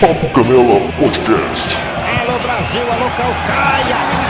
Papo Canela Podcast. Alô Brasil, alô Calcaia!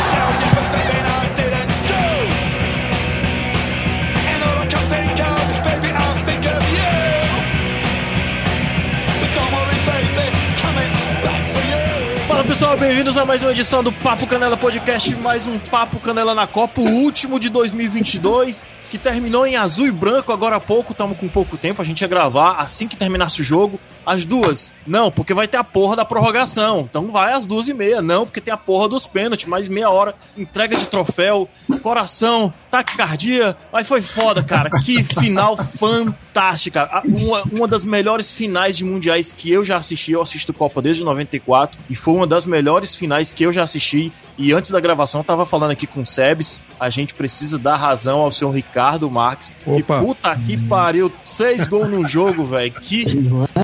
Fala pessoal, bem-vindos a mais uma edição do Papo Canela Podcast, mais um Papo Canela na Copa, o último de 2022, que terminou em azul e branco agora há pouco, estamos com pouco tempo, a gente ia gravar assim que terminasse o jogo, as duas, não, porque vai ter a porra da prorrogação, então vai às duas e meia, não, porque tem a porra dos pênaltis, mais meia hora, entrega de troféu, coração, taquicardia, mas foi foda, cara, que final fantástica, uma, uma das melhores finais de mundiais que eu já assisti, eu assisto Copa desde 94, e foi uma das melhores finais que eu já assisti, e antes da gravação eu tava falando aqui com o Sebes, a gente precisa dar razão ao senhor Ricardo Marques, que Opa. puta que pariu, seis gols no jogo, velho, que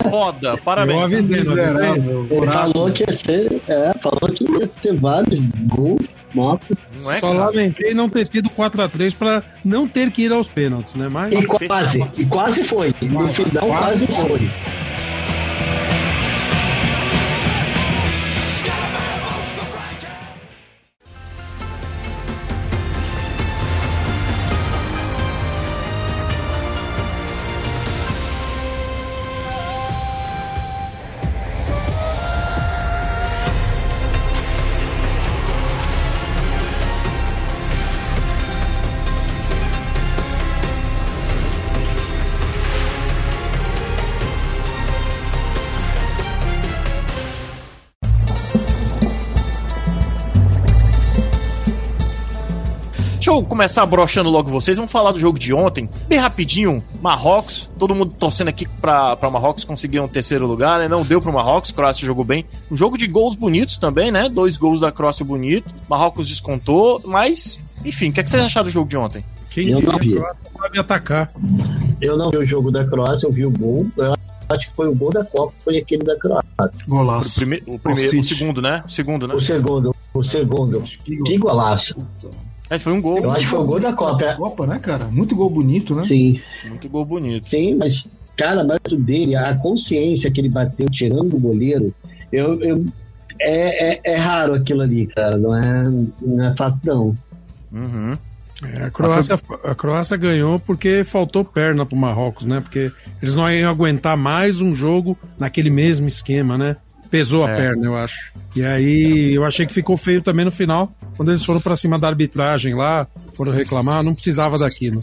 foda, Eu parabéns. avisei? Miserável. Ele falou que ia ser, é, falou que ia ser vários gols. Nossa, Não é, Só cara? lamentei não ter sido 4x3 pra não ter que ir aos pênaltis, né? Mas e quase, e quase foi. No final quase foi. Deixa eu começar brochando logo vocês. Vamos falar do jogo de ontem. Bem rapidinho. Marrocos. Todo mundo torcendo aqui pra, pra Marrocos conseguir um terceiro lugar, né? Não deu pro Marrocos. Croácia jogou bem. Um jogo de gols bonitos também, né? Dois gols da Croácia bonito. Marrocos descontou. Mas, enfim, o que, é que vocês acharam do jogo de ontem? quem Eu não vi. o sabe atacar. Eu não vi o jogo da Croácia, eu vi o gol. Eu acho que foi o gol da Copa, foi aquele da Croácia. O, Golaço. prime o primeiro, o segundo, né? O segundo, né? O segundo, o segundo. Que golaço. É, foi um gol. Eu acho que foi o gol da Copa. Copa, né, cara? Muito gol bonito, né? Sim, Muito gol bonito. sim, mas, cara, mas o dele, a consciência que ele bateu tirando o goleiro, eu. eu é, é, é raro aquilo ali, cara. Não é, não é fácil, não. Uhum. É, a, Croácia, a Croácia ganhou porque faltou perna pro Marrocos, né? Porque eles não iam aguentar mais um jogo naquele mesmo esquema, né? Pesou a É. perna, eu acho. E aí eu achei que ficou feio também no final, quando eles foram pra cima da arbitragem lá, foram reclamar, não precisava daquilo.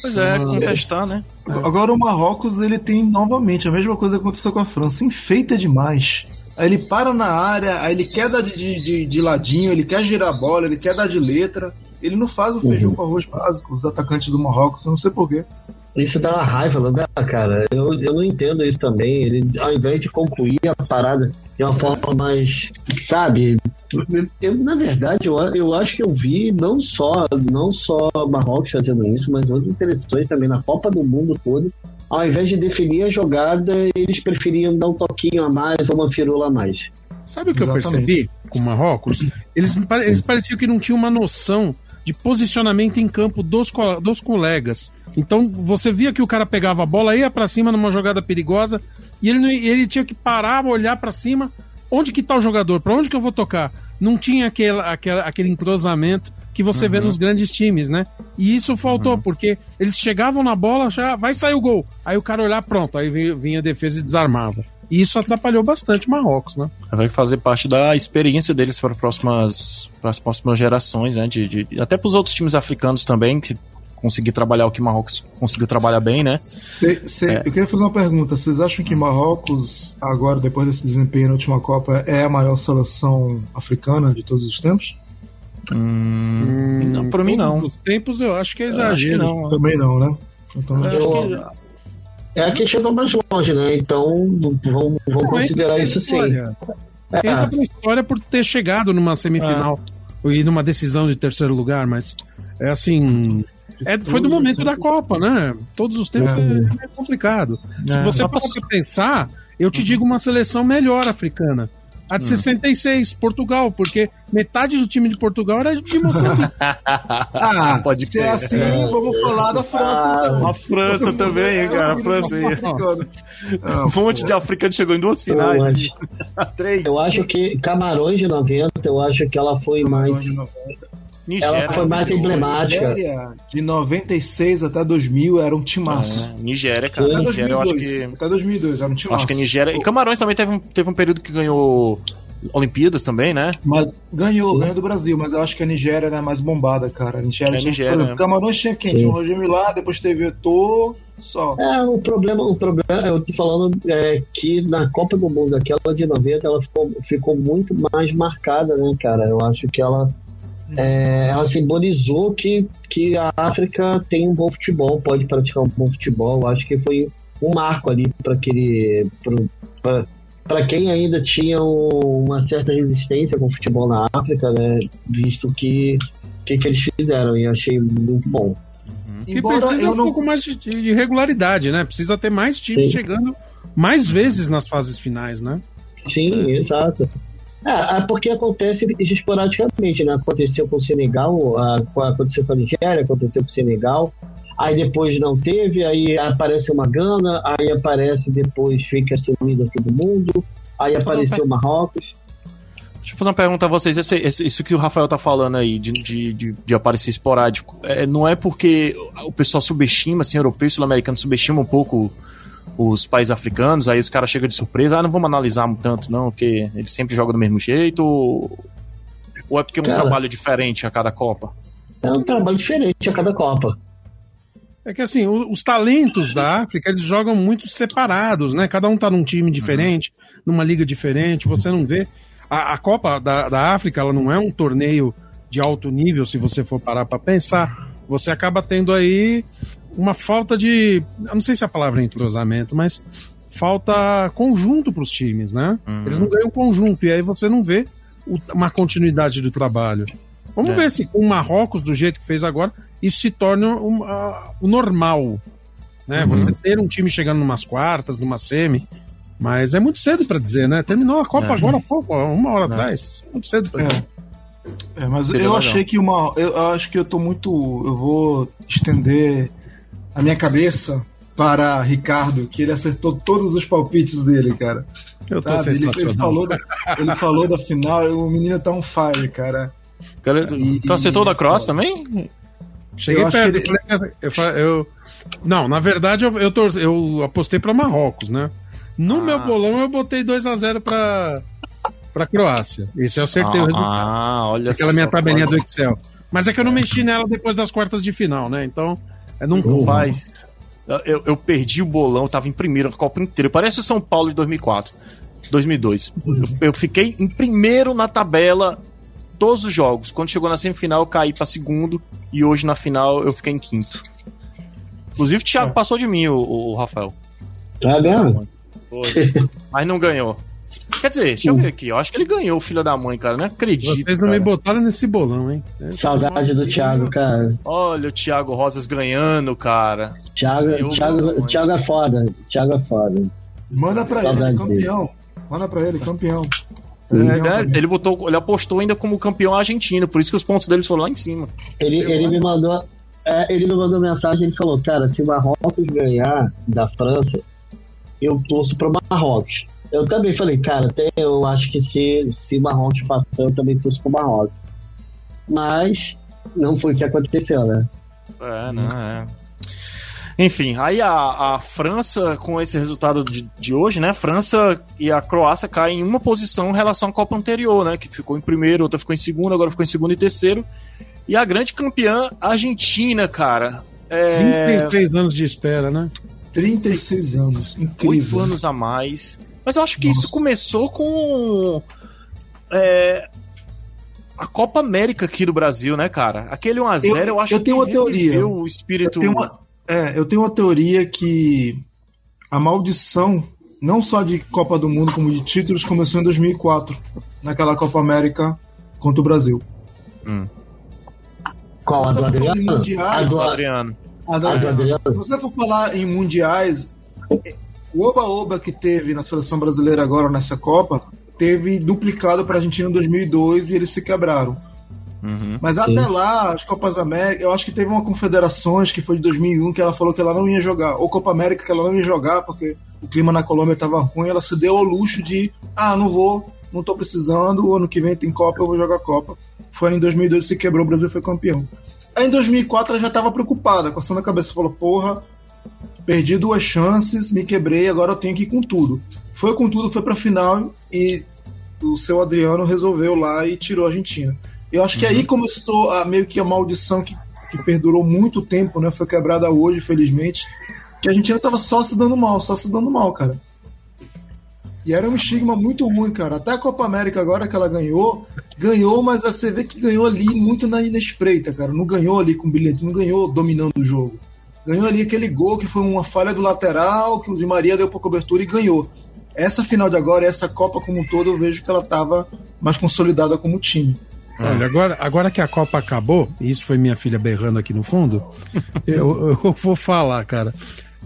Pois é, Ah, contestar, né? Agora o Marrocos, ele tem novamente a mesma coisa que aconteceu com a França. Enfeita demais. Aí ele para na área, aí ele quer dar de, de, de- de ladinho, ele quer girar a bola, ele quer dar de letra. Ele não faz o feijão com arroz básico, os atacantes do Marrocos, eu não sei porquê. Isso dá uma raiva, não dá, cara? Eu, eu não entendo isso também. Ele, ao invés de concluir a parada de uma forma mais, sabe? Eu, eu, na verdade, eu, eu acho que eu vi não só, não só Marrocos fazendo isso, mas outras seleções também na Copa do Mundo todo. Ao invés de definir a jogada, eles preferiam dar um toquinho a mais ou uma firula a mais. Sabe o que eu Exatamente. percebi com o Marrocos? Eles, eles pareciam que não tinham uma noção de posicionamento em campo dos, co- dos colegas. Então você via que o cara pegava a bola, ia pra cima numa jogada perigosa e ele, não- ele tinha que parar, olhar pra cima. Onde que tá o jogador? Pra onde que eu vou tocar? Não tinha aquele, aquele, aquele entrosamento que você vê nos grandes times, né? E isso faltou, porque eles chegavam na bola, já vai sair o gol. Aí o cara olhar, pronto, aí vinha, vinha a defesa e desarmava. E isso atrapalhou bastante o Marrocos, né? Vai fazer parte da experiência deles para próximas para as próximas gerações, né? De, de- até para os outros times africanos também que conseguir trabalhar o que Marrocos conseguiu trabalhar bem, né? Cê- cê- É. Eu queria fazer uma pergunta. Vocês acham que Marrocos, agora, depois desse desempenho na última Copa, é a maior seleção africana de todos os tempos? Hum, não, para mim não. Os tempos eu acho que é Eu acho que exagero. não. Também não, né? Então, Eu acho que É a que chegou mais longe, né? Então vamos, vamos considerar isso sim. Olha, É, entra pra história por ter chegado numa semifinal e numa decisão de terceiro lugar, mas é assim. É, foi do momento da Copa, né? Todos os tempos é, é complicado. Se É, você parar pra pensar, eu te digo uma seleção melhor africana. A de 66, Portugal, porque metade do time de Portugal era de Moçambique. Ah, Pode se é assim, vamos falar da França, então. A França também, é cara? A um França aí. Ah, Um monte de africano chegou em duas finais. Eu ali. Três. Eu acho que Camarões de 90, eu acho que ela foi mais. Nigéria. Ela foi mais emblemática. Nigéria, de 96 até 2000, era um timaço. É, Nigéria, cara. Sim. Até Nigéria, eu acho 2002, que. até 2002, era um timaço. Acho que a Nigéria. E Camarões também teve um, teve um período que ganhou Olimpíadas também, né? Mas ganhou, ganhou do Brasil, mas eu acho que a Nigéria era mais bombada, cara. A Nigéria É, tinha, Nigéria, exemplo, né? Camarões tinha quem? Tinha o Roger Milá, depois teve o só. É, o problema, o problema, eu tô falando é que na Copa do Mundo, aquela de 90, ela ficou, ficou muito mais marcada, né, cara? Eu acho que ela, é, ela simbolizou que, que a África tem um bom futebol, pode praticar um bom futebol. Acho que foi um marco ali para aquele. para quem ainda tinha um- uma certa resistência com o futebol na África, né? Visto que que, que eles fizeram e achei muito bom. Que Embora precisa eu um não. pouco mais de, de regularidade, né? Precisa ter mais times Sim. chegando mais vezes nas fases finais, né? Sim, exato. É, é porque acontece esporadicamente, né? Aconteceu com o Senegal, aconteceu com a Nigéria, aconteceu com o Senegal, aí depois não teve, aí aparece uma Gana, aí aparece depois fica sumido todo mundo, aí apareceu o Marrocos. Deixa eu fazer uma pergunta a vocês. Esse- esse- isso que o Rafael tá falando aí, de, de, de, de aparecer esporádico, é, não é porque o pessoal subestima, assim, europeu e sul-americano subestima um pouco os países africanos, aí os caras chegam de surpresa, ah, não vamos analisar tanto, não, porque eles sempre jogam do mesmo jeito, ou, ou é porque é um Cara. trabalho diferente a cada Copa? É um trabalho diferente a cada Copa. É que assim, o- os talentos da África, eles jogam muito separados, né? Cada um tá num time diferente, numa liga diferente, você não vê. A, a Copa da, da África, ela não é um torneio de alto nível, se você for parar pra pensar. Você acaba tendo aí uma falta de. Eu não sei se a palavra é entrosamento, mas falta conjunto pros times, né? Eles não ganham conjunto, e aí você não vê o- uma continuidade do trabalho. Vamos É. ver se com o Marrocos, do jeito que fez agora, isso se torna um, ah, o normal. Né? Você ter um time chegando numas quartas, numa semi. Mas é muito cedo pra dizer, né? Terminou a Copa É. agora há pouco, uma hora É. atrás. Muito cedo pra É. dizer. É, mas Seria eu legal. achei que uma. Eu, eu acho que eu tô muito. Eu vou estender a minha cabeça para Ricardo, que ele acertou todos os palpites dele, cara. Eu tô Sabe? Ele, ele falou da, ele falou da final, o menino tá on fire, cara. Cara, tu, E- tu acertou o da Cross também? Cheguei eu perto. ele- eu eu, não, na verdade eu, eu, torce- eu apostei pra Marrocos, né? No Ah. meu bolão eu botei 2 a 0 pra, pra Croácia. Esse eu acertei o resultado. Ah, olha Aquela minha tabelinha do. Excel. Mas é que eu não mexi nela depois das quartas de final, né? Então, é num Rapaz, eu, eu perdi o bolão, tava em primeiro a Copa inteira. Parece o São Paulo de 2004, 2002. Eu, eu fiquei em primeiro na tabela todos os jogos. Quando chegou na semifinal, eu caí pra segundo. E hoje na final, eu fiquei em quinto. Inclusive, o Thiago passou de mim, o, o Rafael. Tá vendo? Mas não ganhou. Quer dizer, deixa eu ver aqui. Eu acho que ele ganhou, filho da mãe, cara. Não acredito. Vocês não cara. me botaram nesse bolão, hein? É, Saudade do Thiago, cara. Olha o Thiago Rosas ganhando, cara. Thiago, Eu- Thiago, Thiago é foda. Thiago é foda. Manda pra Saudade ele, dele. campeão. Manda pra ele, campeão. É, né? Ele botou, ele apostou ainda como campeão argentino, por isso que os pontos deles foram lá em cima. Ele, ele me mandou. é, ele me mandou mensagem, ele falou, cara, se o Marrocos ganhar da França, eu torço pro Marrocos. Eu também falei, cara, até eu acho que se, se Marrocos passar, eu também torço pro Marrocos. Mas não foi o que aconteceu, né? É, né? É. Enfim, aí a, a França, com esse resultado de, de hoje, né? França e a Croácia caem em uma posição em relação à Copa anterior, né? Que ficou em primeiro, outra ficou em segundo, agora ficou em segundo e terceiro. E a grande campeã Argentina, cara. É, 33 anos de espera, né? 36 anos. oito Incrível. anos a mais. Mas eu acho que isso começou com é, a Copa América aqui do Brasil, né, cara? Aquele 1x0, eu, Eu- acho eu tenho que uma teoria. o Eu espírito. tenho, uma, é, eu tenho uma teoria que a maldição, não só de Copa do Mundo, como de títulos, começou em 2004, naquela Copa América contra o Brasil. Qual? A do em Adriano? A mundiais, do, Adriano. a a do Adriano? Se você for falar em mundiais, o oba-oba que teve na seleção brasileira agora nessa Copa teve duplicado para a Argentina em 2002 e eles se quebraram. Uhum. Mas até lá, as Copas América, eu acho que teve uma confederações que foi de 2001 que ela falou que ela não ia jogar, ou Copa América que ela não ia jogar porque o clima na Colômbia estava ruim, ela se deu ao luxo de, ah, não vou, não tô precisando, o ano que vem tem Copa, eu vou jogar Copa. Foi em 2002 se quebrou, o Brasil foi campeão. Aí em 2004 ela já estava preocupada, coçando a cabeça, falou, porra, perdi duas chances, me quebrei, agora eu tenho que ir com tudo. Foi com tudo, foi pra final e o seu Adriano resolveu lá e tirou a Argentina. Eu acho que aí começou a, meio que a maldição que, que perdurou muito tempo, né? Foi quebrada hoje, felizmente. Que a Argentina tava só se dando mal, só se dando mal, cara. E era um estigma muito ruim, cara. Até a Copa América agora que ela ganhou, ganhou, mas você vê que ganhou ali muito na, na espreita, cara. Não ganhou ali com bilhete, não ganhou dominando o jogo. Ganhou ali aquele gol que foi uma falha do lateral, que o Di Maria deu pra cobertura e ganhou. Essa final de agora, essa Copa como um todo, eu vejo que ela tava mais consolidada como time. Olha, agora, agora que a Copa acabou, e isso foi minha filha berrando aqui no fundo, eu, eu vou falar, cara.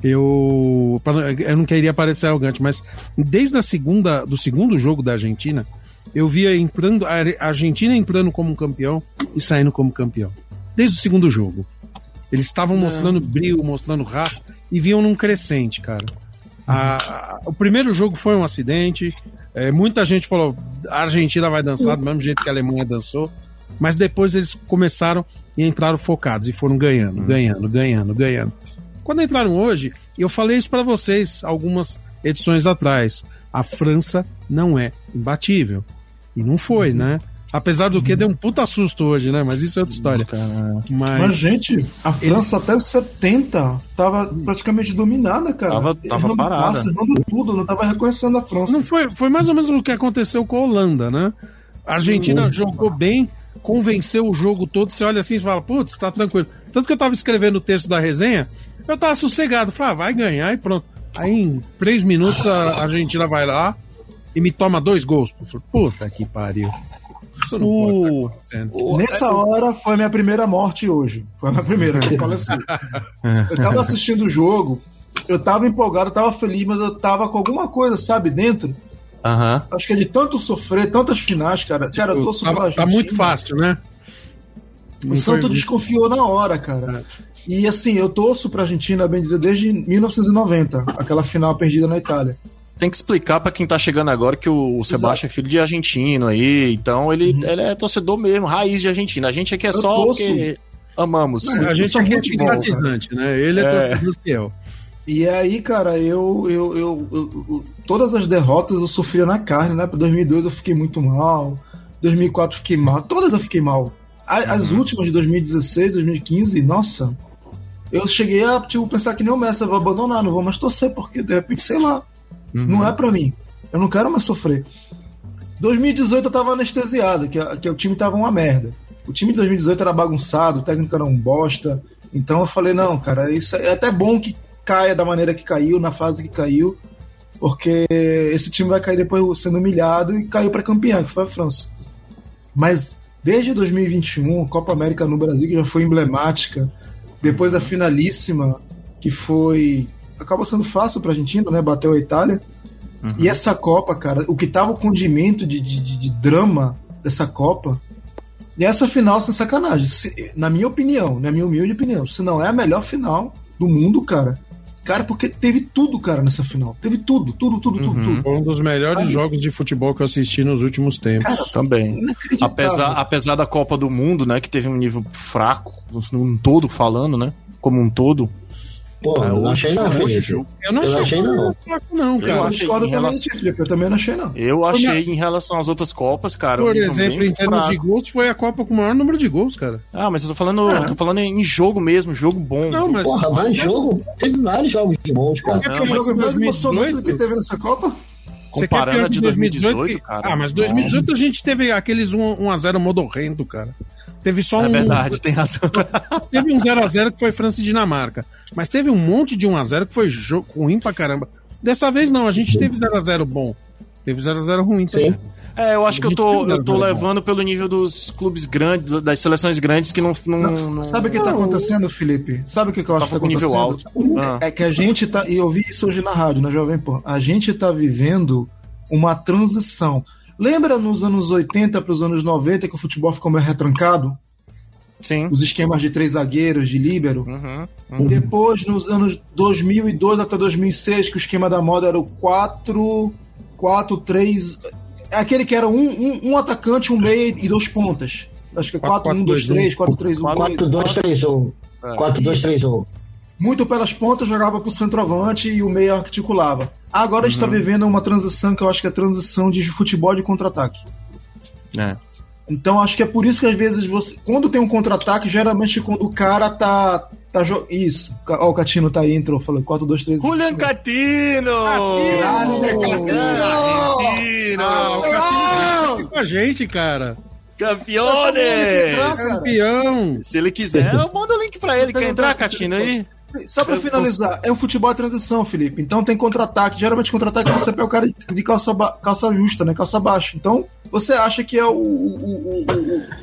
Eu, eu não queria parecer arrogante, mas desde a segunda, do segundo jogo da Argentina, eu via entrando a Argentina entrando como campeão e saindo como campeão. Desde o segundo jogo. Eles estavam mostrando brilho, mostrando raça e vinham num crescente, cara. A- a- o primeiro jogo foi um acidente. é, muita gente falou: a Argentina vai dançar do mesmo jeito que a Alemanha dançou. Mas depois eles começaram e entraram focados e foram ganhando, ganhando, ganhando, ganhando. Quando entraram hoje, eu falei isso pra vocês algumas edições atrás. A França não é imbatível. E não foi, né? Apesar do que deu um puta susto hoje, né? Mas isso é outra história. Mas, Mas, gente, a França até os 70 tava praticamente dominada, cara. Tava- tava Errando parada. errando tudo, não tava reconhecendo a França. Não foi, foi mais ou menos o que aconteceu com a Holanda, né? A Argentina jogou bem, convenceu o jogo todo. Você olha assim e fala, putz, tá tranquilo. Tanto que eu tava escrevendo o texto da resenha, eu tava sossegado. Falei, ah, vai ganhar e pronto. Aí em três minutos a Argentina vai lá e me toma dois gols. Falei, puta que pariu. Isso não O, o- Nessa hora foi a minha primeira morte hoje. Foi a minha primeira, eu faleci. Eu tava assistindo o jogo, eu tava empolgado, eu tava feliz, mas eu tava com alguma coisa, sabe, dentro. Aham. Acho que é de tanto sofrer, tantas finais, cara. Cara, eu tô tá, super tá muito fácil, né? O Não Santo foi- desconfiou na hora, cara. E assim, eu torço pra Argentina, bem dizer, desde 1990, aquela final perdida na Itália. Tem que explicar pra quem tá chegando agora que o Sebastião é filho de argentino aí, então ele, ele é torcedor mesmo, raiz de Argentina. A gente aqui é Eu só torço. porque amamos. A gente aqui é simpatizante, né? Ele é, É. torcedor fiel. E aí, cara, eu, eu, eu, eu- eu- Todas as derrotas eu sofria na carne, né? Pra 2002 eu fiquei muito mal. 2004 eu fiquei mal. Todas eu fiquei mal. As últimas de 2016, 2015, nossa. Eu cheguei a tipo, pensar que nem o Messi, eu vou abandonar, não vou mais torcer, porque de repente, sei lá. Não é pra mim. Eu não quero mais sofrer. 2018 eu tava anestesiado, que, que o time tava uma merda. O time de 2018 era bagunçado, o técnico era um bosta. Então eu falei, não, cara, isso é até bom que caia da maneira que caiu, na fase que caiu, porque esse time vai cair depois sendo humilhado e caiu para campeão, que foi a França. Mas desde 2021, Copa América no Brasil, que já foi emblemática, depois a finalíssima, que foi. Acabou sendo fácil pra Argentina, né? Bateu a Itália. E essa Copa, cara, o que tava o condimento de, de, de- de drama dessa Copa. E essa final, sem sacanagem. Se- na minha opinião, na minha humilde opinião, se não é a melhor final do mundo, cara. Cara, porque teve tudo, cara, nessa final. Teve tudo, tudo, tudo, tudo, tudo. Foi um dos melhores jogos de futebol que eu assisti nos últimos tempos. Também. Inacreditável. Apesar, apesar da Copa do Mundo, né, que teve um nível fraco, num todo falando, né, como um todo. Pô, É, não achei não, Felipe. eu não eu achei, achei não. fraco, não, Eu cara. Eu discordo em também relação- de Felipe. Eu também não achei, não. Eu achei em relação às outras Copas, cara. Por exemplo, em termos de fraco. gols, foi a Copa com o maior número de gols, cara. Ah, mas eu tô falando, É. eu tô falando em jogo mesmo, jogo bom. Não, mas. Porra, mais jogo. Teve vários jogos bons, cara. Qualquer Que Não, o mas jogo mais 2018? emocionante que teve nessa Copa? Você comparando a de que 2018, cara. Ah, mas 2018 a gente teve aqueles 1x0 modorrendo, cara. Teve só É um. verdade, tem razão. Teve um 0x0 que foi França e Dinamarca. Mas teve um monte de 1x0 que foi jogo ruim pra caramba. Dessa vez não, a gente teve 0x0 bom. Teve 0x0 ruim também. Sim. É, eu acho que eu tô, eu tô levando pelo nível dos clubes grandes, das seleções grandes que não. não, não Sabe o que tá acontecendo, Felipe? Sabe o que, que eu acho que tava tá com nível acontecendo? alto. Ah. É que a gente tá. E eu vi isso hoje na rádio, na Jovem Pan. A gente tá vivendo uma transição. Lembra nos anos 80 para os anos 90 que o futebol ficou meio retrancado? Sim. Os esquemas de três zagueiros, de líbero. Uhum, uhum. Depois, nos anos 2002 até 2006, que o esquema da moda era o 4, 4 3... Aquele que era um, um, um atacante, um meia e dois pontas. Acho que é 4, 1, 2, 3, 4, 3, 1, 4, 2, 3, 1. 4, 2, 3, 1. Muito pelas pontas, jogava pro centroavante e o meia articulava. Agora a gente tá vivendo uma transição que eu acho que é a transição de futebol de contra-ataque. É. Então acho que é por isso que às vezes você. Quando tem um contra-ataque, geralmente quando o cara tá. tá jo... Isso. Ó, o Catino tá aí, entrou, falou 4, 2, 3. Julian Catino! Caralho, né, Catino? Catino! Ah, o Catino tá aqui com a gente, cara. Campeones! Campeão! Se ele quiser, eu mando o link pra ele. Quer entrar, Catino, aí? Só pra finalizar, é um futebol de transição, Felipe. Então tem contra-ataque. Geralmente contra-ataque você pega o cara de calça, ba... calça justa, né? Calça baixa. Então você acha que é o, o,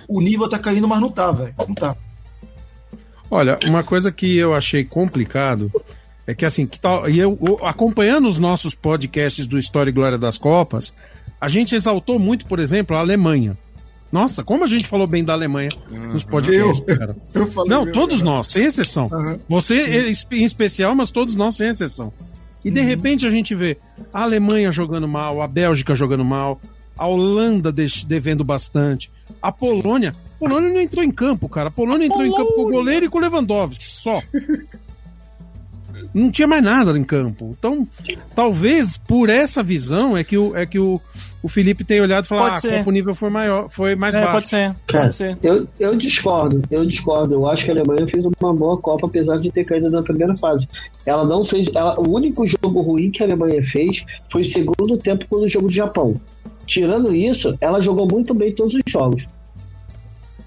o, o nível tá caindo, mas não tá, velho. Não tá. Olha, uma coisa que eu achei complicado é que assim, que tal, e eu, eu, acompanhando os nossos podcasts do História e Glória das Copas, a gente exaltou muito, por exemplo, a Alemanha. Nossa, como a gente falou bem da Alemanha nos podcasts, Eu- cara. Eu falei Não, mesmo, todos cara. nós, sem exceção. Aham. Você em especial, mas todos nós sem exceção. E de repente a gente vê a Alemanha jogando mal, a Bélgica jogando mal, a Holanda devendo bastante, a Polônia. A Polônia não entrou em campo, cara. A Polônia entrou em campo com o goleiro e com o Lewandowski, só. Não tinha mais nada em campo. Então, talvez por essa visão é que o, é que o, o Felipe tem olhado e falado: Pode ah, o nível foi maior, foi mais É, baixo. pode ser. Cara, Pode ser. eu, eu discordo, eu discordo. Eu acho que a Alemanha fez uma boa Copa, apesar de ter caído na primeira fase. Ela não fez. ela- o único jogo ruim que a Alemanha fez foi o segundo tempo contra o jogo do Japão. Tirando isso, ela jogou muito bem todos os jogos.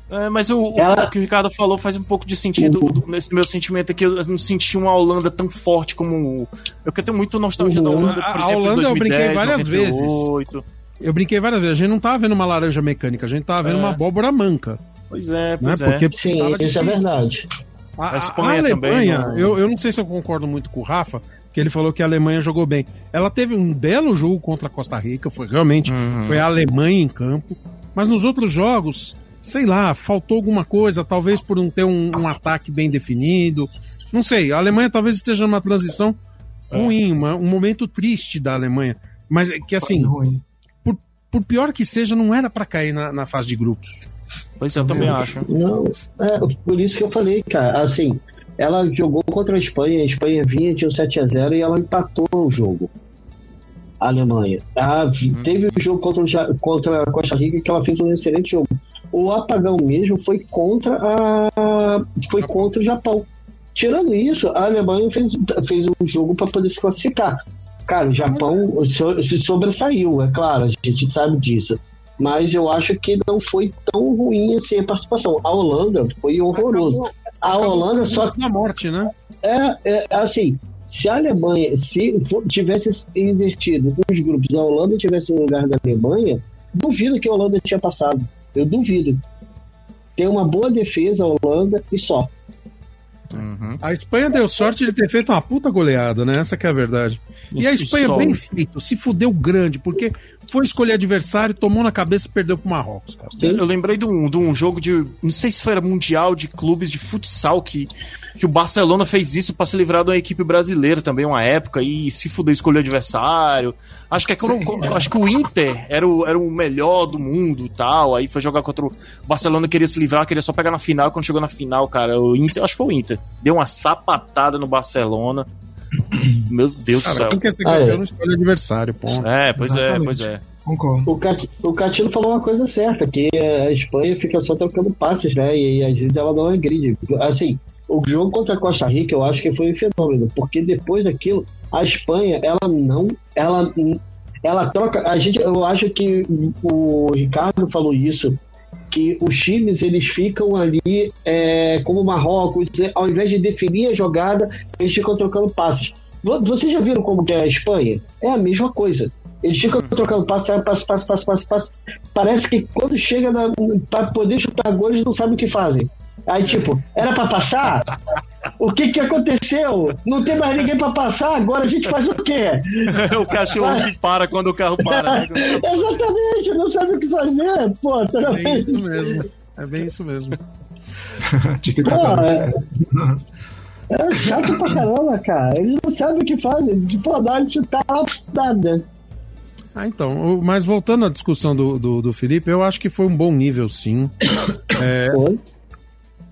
É, mas o, Ela- o que o Ricardo falou faz um pouco de sentido. Uhum. Nesse meu sentimento aqui, eu não senti uma Holanda tão forte como. Eu que tenho muito nostalgia da Uhum. Holanda, A- por a exemplo, Holanda de eu brinquei 2010, várias vezes. 98. Eu brinquei várias vezes. A gente não tava vendo uma laranja mecânica, a gente tava vendo É. uma abóbora manca. Pois é, Né? pois é. Porque Sim, tava isso é verdade. A, A a- Espanha a Alemanha, também, não- eu, eu não sei se eu concordo muito com o Rafa, que ele falou que a Alemanha jogou bem. Ela teve um belo jogo contra a Costa Rica, foi realmente Uhum. foi a Alemanha em campo. Mas nos outros jogos, sei lá, faltou alguma coisa, talvez por não ter um, um ataque bem definido. Não sei, a Alemanha talvez esteja numa transição ruim, uma- um momento triste da Alemanha. Mas é que assim, ruim. por, por pior que seja, não era pra cair na, na fase de grupos. Pois é, eu também acho. Não, é por isso que eu falei, cara. Assim, ela jogou contra a Espanha, a Espanha vinha de um 7x0 e ela empatou o jogo. A Alemanha. Ah, Teve o jogo contra, o contra a Costa Rica que ela fez um excelente jogo. O apagão mesmo foi contra a. Foi contra o Japão. Tirando isso, a Alemanha fez, fez um jogo para poder se classificar. Cara, o Japão se sobressaiu, é claro, a gente sabe disso. Mas eu acho que não foi tão ruim assim a participação. A Holanda foi horroroso. A Holanda só na morte, né? é, é assim, se a Alemanha, se tivesse invertido os grupos, a Holanda tivesse no lugar da Alemanha, duvido que a Holanda tinha passado. Eu duvido. Tem uma boa defesa a Holanda e só. Uhum. A Espanha deu sorte de ter feito uma puta goleada, né? Essa que é a verdade. E a Espanha, bem feito, se fudeu grande, porque foi escolher adversário, tomou na cabeça e perdeu pro Marrocos, cara. Sim. Eu lembrei de um, de um jogo de. Não sei se foi era mundial de clubes de futsal que, que o Barcelona fez isso pra se livrar de uma equipe brasileira também, uma época, e se fudeu, escolheu adversário. Acho que, é quando- acho que o Inter era o, era o melhor do mundo e tal. Aí foi jogar contra o Barcelona, queria se livrar, queria só pegar na final. Quando chegou na final, cara, o Inter, acho que foi o Inter, deu uma sapatada no Barcelona. Meu Deus do céu. quem quer ser Ah, campeão é. não escolhe adversário, ponto. É, pois é, Exatamente. pois é. Concordo. O, Cat, o Catino falou uma coisa certa, que a Espanha fica só trocando passes, né? E, às vezes ela não agride. Assim, o jogo contra a Costa Rica eu acho que foi um fenômeno, porque depois daquilo, a Espanha, ela não. Ela, ela troca. A gente, eu acho que o Ricardo falou isso. Que os times eles ficam ali é, como Marrocos, ao invés de definir a jogada, eles ficam trocando passes. Vo- Vocês já viram como é a Espanha? É a mesma coisa. Eles ficam trocando passe, passe, passe, passe, passe, passe. Parece que quando chega na, pra poder chutar gol, eles não sabem o que fazem. Aí, tipo, era pra passar? o que que aconteceu? Não tem mais ninguém pra passar, agora a gente faz o quê? o cachorro que para quando o carro para. Né? Exatamente, não sabe o que fazer. Pô, toda É vez. isso mesmo. É bem isso mesmo. Tinha que Pô, casar. é, é chato pra caramba, cara. Eles não sabem o que fazem. De chutar nada. Ah, então, mas voltando à discussão do, do, do Felipe, eu acho que foi um bom nível, sim. Foi.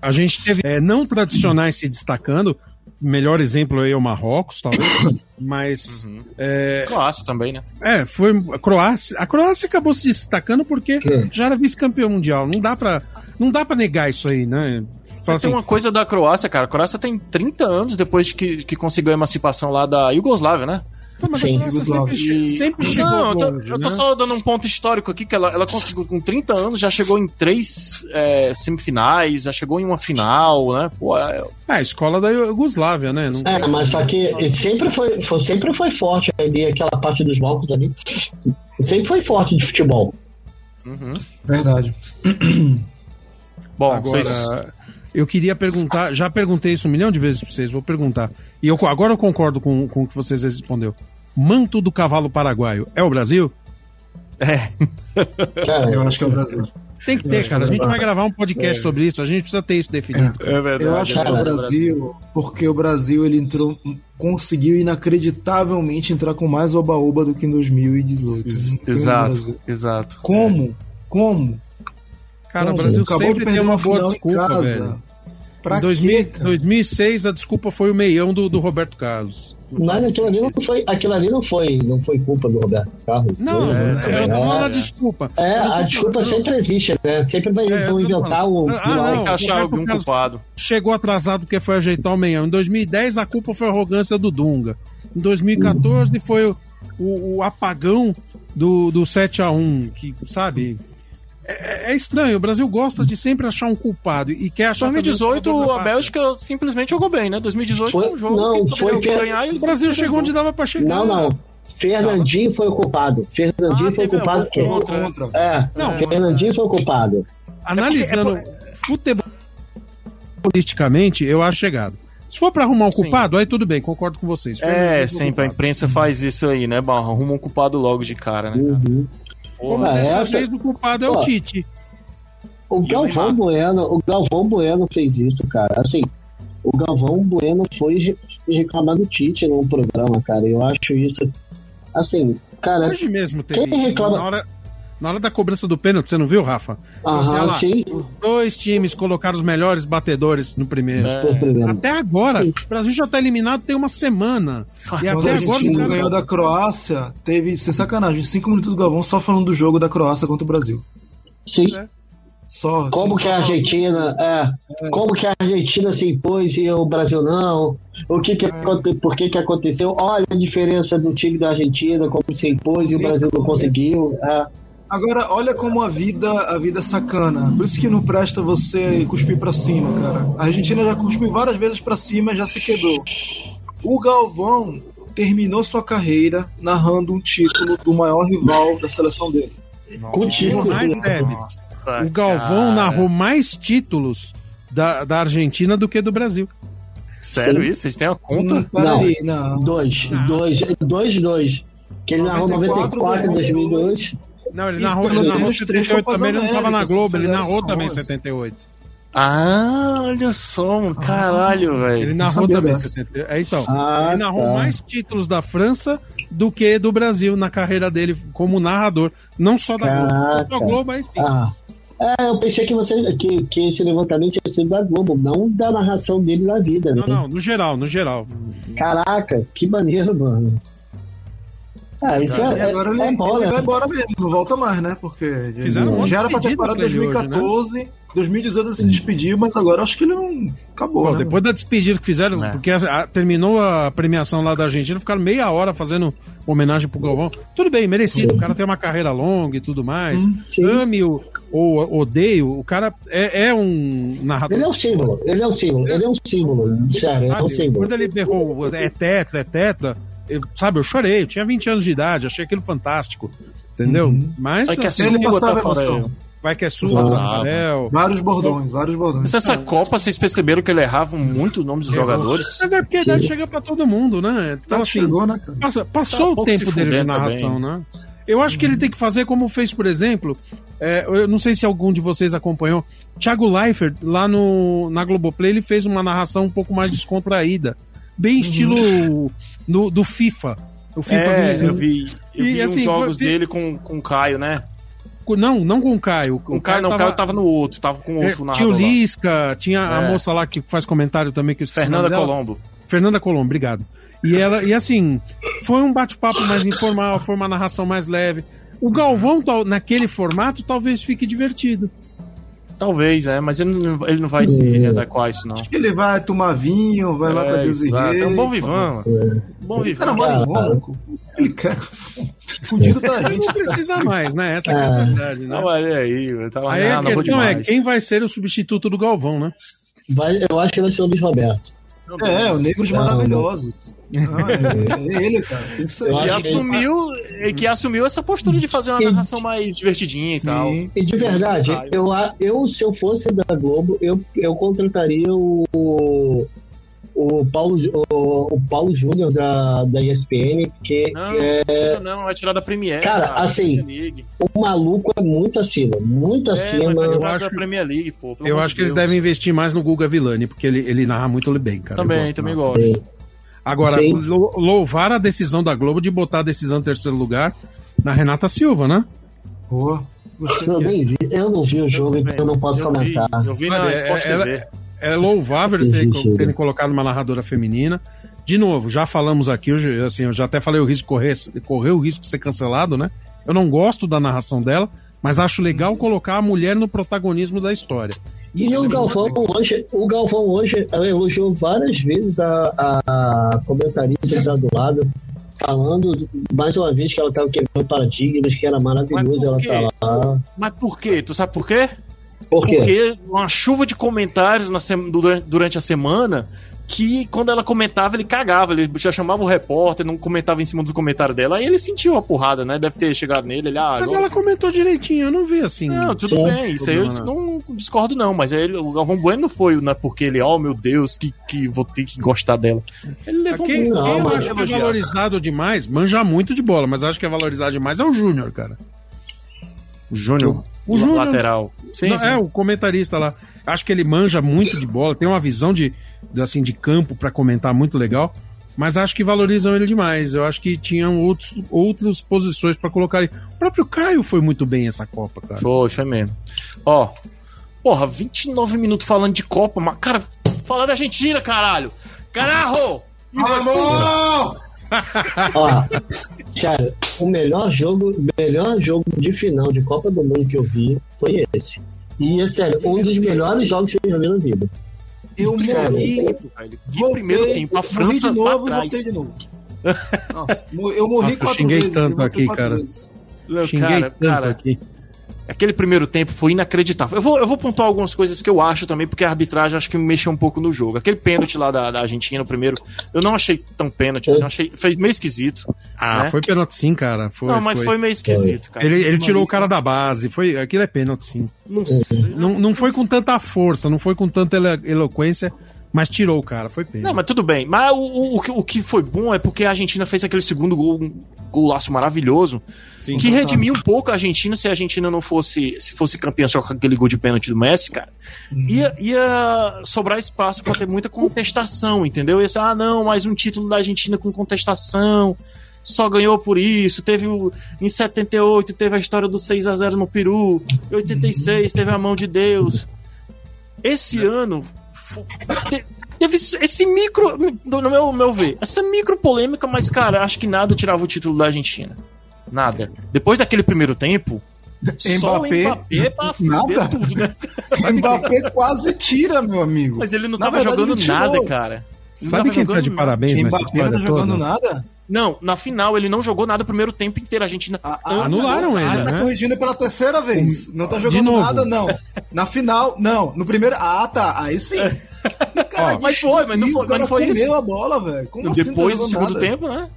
A gente teve é, não tradicionais se destacando, melhor exemplo aí é o Marrocos, talvez, mas é, Croácia também, né? é, foi a Croácia. A Croácia acabou se destacando porque Que? já era vice-campeão mundial. Não dá pra, não dá pra negar isso aí, né? Fala tem assim, uma coisa da Croácia, cara. A Croácia tem 30 anos depois de que, que conseguiu a emancipação lá da Iugoslávia, né? "Pô, mas a Sim. Croácia sempre, che- sempre chegou Não, eu tô, eu tô né? só dando um ponto histórico aqui, que ela, ela conseguiu, com 30 anos, já chegou em três é, semifinais, já chegou em uma final, né? Pô, é, É, a escola da Iugoslávia, né? Não É, mas só que ele sempre foi, foi- sempre foi forte ali, aquela parte dos Balcãs ali. Sempre foi forte de futebol. uhum. Verdade. Bom, Agora, vocês... eu queria perguntar, já perguntei isso um milhão de vezes pra vocês, vou perguntar. E eu, agora eu concordo com, com o que vocês respondeu. Manto do cavalo paraguaio é o Brasil? É, Cara, Eu acho que é o Brasil. Tem que ter, cara. A gente vai gravar um podcast sobre isso, a gente precisa ter isso definido. é verdade. Eu acho que é o Brasil, porque o Brasil ele entrou, conseguiu inacreditavelmente entrar com mais oba-oba do que em 2018. Ex- Exato, exato. Como? Como? Cara, o? Brasil Acabou sempre tem uma uma boa desculpa, casa. velho. Pra Em 2000 quê, cara? 2006, a desculpa foi o meião do, do Roberto Carlos. mas aquilo ali não foi, aquilo ali não foi, não foi culpa do Roberto Carlos. Não, Foi, né, eu também, tô falando né? a desculpa. É, Eu não a desculpa sempre existe, né? Sempre vai É, eu vão inventar o. Ah, o não. Roberto algum Carlos- culpado. chegou atrasado porque foi ajeitar o meião. Em 2010, a culpa foi a arrogância do Dunga. Em 2014, foi o, o- o apagão do, do 7x1, que, sabe... É, é estranho, o Brasil gosta de sempre achar um culpado e quer achar... também um 2018, culpador da a. Bélgica simplesmente jogou bem, né? 2018 foi, um jogo não, que foi per- ganhar e O Brasil chegou onde dava pra chegar. Não, não. Fernandinho foi o culpado. Fernandinho Ah, foi o culpado. quem? contra. Contra. É, Não, Fernandinho foi o culpado. Analisando futebolisticamente, eu acho chegado. Se for pra arrumar um Sim. culpado, aí tudo bem, concordo com vocês. É, sempre a imprensa faz isso aí, né, Barra? Arruma um culpado logo de cara, né? cara? Uhum. Como dessa essa- vez o culpado é o Ó, Tite. O o Galvão. Bueno, o Galvão Bueno fez isso, cara. Assim, o Galvão Bueno foi re- reclamar do Tite num programa, cara. Eu acho isso. Assim, cara. Hoje mesmo teve Quem isso. reclama- Na hora, na hora da cobrança do pênalti, você não viu, Rafa? Aham, lá, sim. Dois times colocaram os melhores batedores no primeiro. É. O. Até agora, o Brasil já tá eliminado tem uma semana. E Quando até a agora Argentina caras- ganhou da Croácia, teve, sem sacanagem, cinco minutos do Galvão só falando do jogo da Croácia contra o Brasil. Sim. Só. Como que a Argentina, é, como que a Argentina se impôs e o Brasil não? O que que aconte- por que que aconteceu? Olha a diferença do time da Argentina, como se impôs e o Brasil não conseguiu. É. Agora, olha como a vida, a vida é sacana. Por isso que não presta você cuspir pra cima, cara. A Argentina já cuspiu várias vezes pra cima e já se quebrou. O Galvão terminou sua carreira narrando um título do maior rival da seleção dele. Contigo, mais sim. deve. Nossa, O Galvão cara. narrou mais títulos da, da Argentina do que do Brasil. Sério isso? Vocês têm a conta? Hum, peraí, não. Dois, dois, dois, dois. Que ele narrou 94, 94 em 2002. Não, ele narrou, ele narrou menos três 78 Copas também, ele não tava na Américas, Globo, ele narrou também 78. Ah, olha só, mano. Caralho, Ele velho. narrou sabia também dessa. 78. É, então, Ah, ele narrou tá. mais títulos da França do que do Brasil na carreira dele como narrador. Não só da Globo. Se fosse da Caraca. Globo, aí sim. Ah. É, eu pensei que você que, que esse levantamento tinha sido da Globo, não da narração dele na vida, né? Não, não, no geral, no geral. Caraca, que maneiro, mano. Ah, isso E é, agora ele, é, é bom, ele vai embora mesmo, não volta mais, né? Porque Fizeram já era pra ter parado em pra ele hoje, né? 2014, 2018 ele se despediu, mas agora acho que ele não acabou. Pô, né? depois da despedida que fizeram, É. porque a- a- terminou a premiação lá da Argentina, ficaram meia hora fazendo homenagem pro Galvão. Tudo bem, merecido. O cara tem uma carreira longa e tudo mais. Hum, sim. Ame o, ou odeio, o cara é, é um narrador. Ele é um símbolo, ele é um símbolo, ele é um símbolo, sério, ele é um símbolo. Quando ele berrou é tetra, é tetra, eu- sabe, eu chorei, eu tinha 20 anos de idade, achei aquilo fantástico. Entendeu? Mas É que assim, assim, Ele passava emoção. vai que é sua. Rafael. Vários bordões, vários bordões. Mas essa Copa, vocês perceberam que ele errava muito os nomes dos jogadores? Mas é porque a idade chega pra todo mundo, né? Então, Tá, assim, chegou, né, cara? Tá passou o pouco tempo se dele de narração, também. né? Eu acho que ele tem que fazer como fez, por exemplo, é, eu não sei se algum de vocês acompanhou, Thiago Leifert, lá no, na Globoplay, ele fez uma narração um pouco mais descontraída. Bem estilo no- do FIFA. O FIFA É, 25. eu vi, eu E, vi assim, uns jogos dele com, com o Caio, né? Não, não com o Caio. Com o Caio, não, o Caio tava no outro, tava com É, outro tinha o narrador lá. Lisca, tinha a É. moça lá que faz comentário também, que eu Fernanda. Colombo. Fernanda Colombo, obrigado. E ela, e assim, foi um bate-papo mais informal, foi uma narração mais leve. O Galvão, naquele formato, talvez fique divertido. Talvez, é, mas ele não, ele não vai se adequar a isso, não. Ele vai tomar vinho, vai lá com a É. É um bom vivan, mano. Bom Cara, vivan. mora em Cara. Mônaco. Ele quer. Fudido da gente. Não precisa mais, né? Essa que é a verdade, né? Não, olha aí, tava Aí a questão é, quem vai ser o substituto do Galvão, né? Vai, eu acho que vai ser o Luiz Roberto. É, o Negros Não, Maravilhosos. Ah, é, é ele, cara. Tem que ser assumiu, e que assumiu essa postura de fazer uma Sim. narração mais divertidinha e tal. Sim. E de verdade, eu, eu se eu fosse da Globo, eu, eu contrataria o, o Paulo, o, o Paulo Júnior da, da ESPN, porque Não, é, não, vai tirar da Premiere. Cara, assim, Premier League. o maluco é muito acima, muito É, acima. eu acho da que- Premier League, pô. Eu acho que eles devem investir mais no Guga Villani, porque ele, ele narra muito bem, cara. Eu Também, gosto, também gosto. Agora, Sim. louvar a decisão da Globo de botar a decisão em terceiro lugar na Renata Silva, né? Boa. Gostei. Eu nem vi, eu não vi o jogo, então eu não posso eu vi, comentar. eu vi Olha, na Sport é- ela- TV. É louvável eles terem, terem colocado uma narradora feminina. De novo, já falamos aqui, eu, já- assim, eu já até falei o risco de correr, correr o risco de ser cancelado, né? Eu não gosto da narração dela, mas acho legal colocar a mulher no protagonismo da história. E Isso o é Galvão hoje, o Galvão hoje elogiou várias vezes a, a comentarista tá do lado, falando mais uma vez que ela tava quebrando paradigmas, que era maravilhoso ela quê? tá lá. Mas por quê? Tu sabe por quê? Por quê? Porque uma chuva de comentários na durante a semana que quando ela comentava, ele cagava, ele já chamava o repórter, não comentava em cima do comentário dela, aí ele sentiu a porrada, né? Deve ter chegado nele, ele, ah, Mas agora- ela comentou direitinho, eu não vi assim. Não, tudo bem, isso aí eu Problema, não discordo não, mas ele, o Galvão Bueno não foi, né, porque ele, oh meu Deus, que, que vou ter que gostar dela. Ele levou Quem, muito não, quem eu mas acho que é valorizado demais, manja muito de bola, mas acho que é valorizado demais é o Júnior, cara. O Júnior, O Júnior- lateral. Sim, Não, sim. É, o comentarista lá. Acho que ele manja muito de bola, tem uma visão de, assim, de campo pra comentar muito legal. Mas acho que valorizam ele demais. Eu acho que tinham outros, outras posições pra colocar ele. O próprio Caio foi muito bem essa Copa, cara. Foi, foi mesmo. Ó, porra, 29 minutos falando de Copa, mas, cara, fala da Argentina, caralho! Caralho! Vamos! Ó, sério, o melhor jogo, melhor jogo de final de Copa do Mundo que eu vi foi esse. E é sério, um dos melhores jogos que eu já vi na vida. Eu Sério. morri. velho. Que voltei, primeiro tempo, a França de pra novo, trás. voltei de novo. Nossa, eu morri Nossa, eu xinguei vezes. tanto aqui, quatro cara. vezes. Xinguei cara, tanto cara, aqui. Aquele primeiro tempo foi inacreditável. Eu vou, eu vou pontuar algumas coisas que eu acho também, porque a arbitragem acho que me mexeu um pouco no jogo. Aquele pênalti lá da, da Argentina, o primeiro, eu não achei tão pênalti, eu achei, fez meio esquisito. Ah, né? foi pênalti sim, cara. Foi, não, mas foi, meio esquisito, cara. Ele, ele tirou o cara da base. Foi, aquilo é pênalti, sim. Não sei. Não, não foi com tanta força, não foi com tanta elo- eloquência, mas tirou o cara. Foi pênalti. Não, mas tudo bem. Mas o, o, o que- o que foi bom é porque a Argentina fez aquele segundo gol, um golaço maravilhoso, Sim. que redimiu um pouco a Argentina se a Argentina não fosse, se fosse campeã só com aquele gol de pênalti do Messi, cara. Ia, ia sobrar espaço pra ter muita contestação, entendeu? Ia ser, ah, não, mais um título da Argentina com contestação. Só ganhou por isso. Teve o, em 78 teve a história do 6 a 0 no Peru. Em 86 teve a mão de Deus. Esse ano fo- te- teve esse micro, no meu, meu ver, essa micro polêmica, mas cara, acho que nada tirava o título da Argentina. Nada. Depois daquele primeiro tempo, só o Mbappé, Mbappé pra nada. tudo, né? Mbappé quase tira, meu amigo. Mas ele não Na tava verdade, jogando nada, cara. Ele Sabe quem tá de parabéns nessa Mbappé não tá jogando toda? nada? Não, na final ele não jogou nada o primeiro tempo inteiro. A Argentina. Ah, ama- Anularam ah, ele, tá né? corrigindo pela terceira vez. Não tá jogando novo. nada, não. Na final, não. No primeiro. Ah, tá. Aí sim. Cara, Ó, mas foi, mas não foi- o cara mas não foi comeu isso. a bola, velho. Como assim não tá Depois do jogando segundo nada? tempo, né?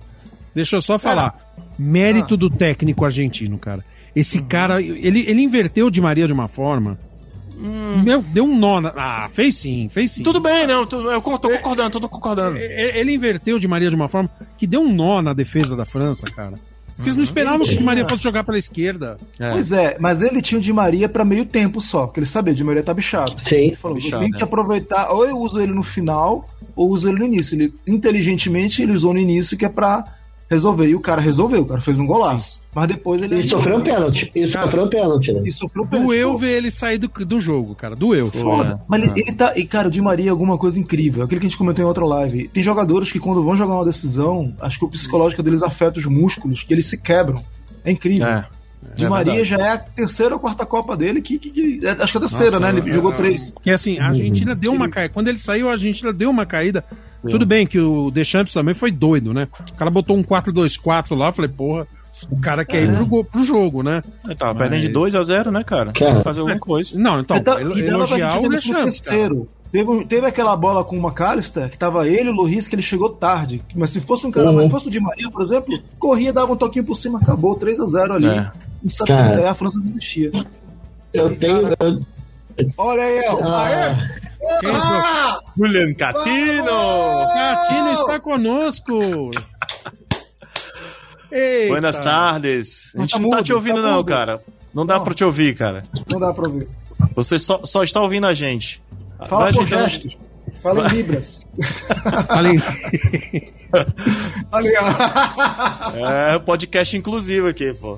Deixa eu só falar. Mérito do técnico argentino, cara. Esse cara, ele, ele inverteu de Maria de uma forma. Meu, deu um nó. Na... Ah, fez sim, fez sim. Tudo bem, não, tu- eu tô concordando, tô concordando. E- Ele inverteu de Maria de uma forma que deu um nó na defesa da França, cara. Porque eles não esperavam que o Di Maria fosse jogar pela esquerda. É. Pois é, mas ele tinha o Di Maria pra meio tempo só, porque ele sabia, o Di Maria tá bichado. Sim. Ele falou, Bichado, tenho que é. aproveitar, ou eu uso ele no final, ou uso ele no início. Ele, inteligentemente, ele usou no início, que é pra resolver. E o cara resolveu, o cara fez um golaço. Mas depois ele... E sofreu um pênalti. E sofreu um pênalti, né? E sofreu um pênalti. Doeu Pô, ver ele sair do, do jogo, cara. Doeu. Foda. Mas ele, ele tá. E, cara, o Di Maria é alguma coisa incrível. Aquilo que a gente comentou em outra live. Tem jogadores que, quando vão jogar uma decisão, acho que o psicológico deles afeta os músculos, que eles se quebram. É incrível. É. Di é Maria verdade. já é a terceira ou quarta Copa dele, que. que- que- é, acho que é a terceira, Nossa, né? Ele é- jogou é- três. Que assim, a Argentina deu uma caída. Quando ele saiu, a Argentina deu uma caída. Tudo bem que o Deschamps também foi doido, né? O cara botou um 4-2-4 lá, falei, porra, o cara quer ir pro, go- pro jogo, né? Ele tava Mas- perdendo de 2 a 0 né, cara? Cara. Tem que fazer alguma coisa. Não, então, e e dava pra elogiar o Deschamps, terceiro. Teve, teve aquela bola com o McAllister, que tava ele e o Loris, que ele chegou tarde. Mas se fosse um cara, Uhum. mas se fosse o Di Maria, por exemplo, corria, dava um toquinho por cima, acabou, 3 a 0 ali. É. Em 70, Cara. aí a França desistia. Eu tenho. eu- Olha aí, ó. ah, Quem entrou? Julian Catino! Catino está conosco! Eita. Buenas tardes. A gente Tá não tá mudo, te ouvindo, tá não, mudo. cara. Não dá Não. pra te ouvir, cara. Não dá pra ouvir. Você só, só está ouvindo a gente. Fala Vai por ajeitando- gestos. Fala em libras. Ali, Ali, ó. É, podcast inclusivo aqui, pô.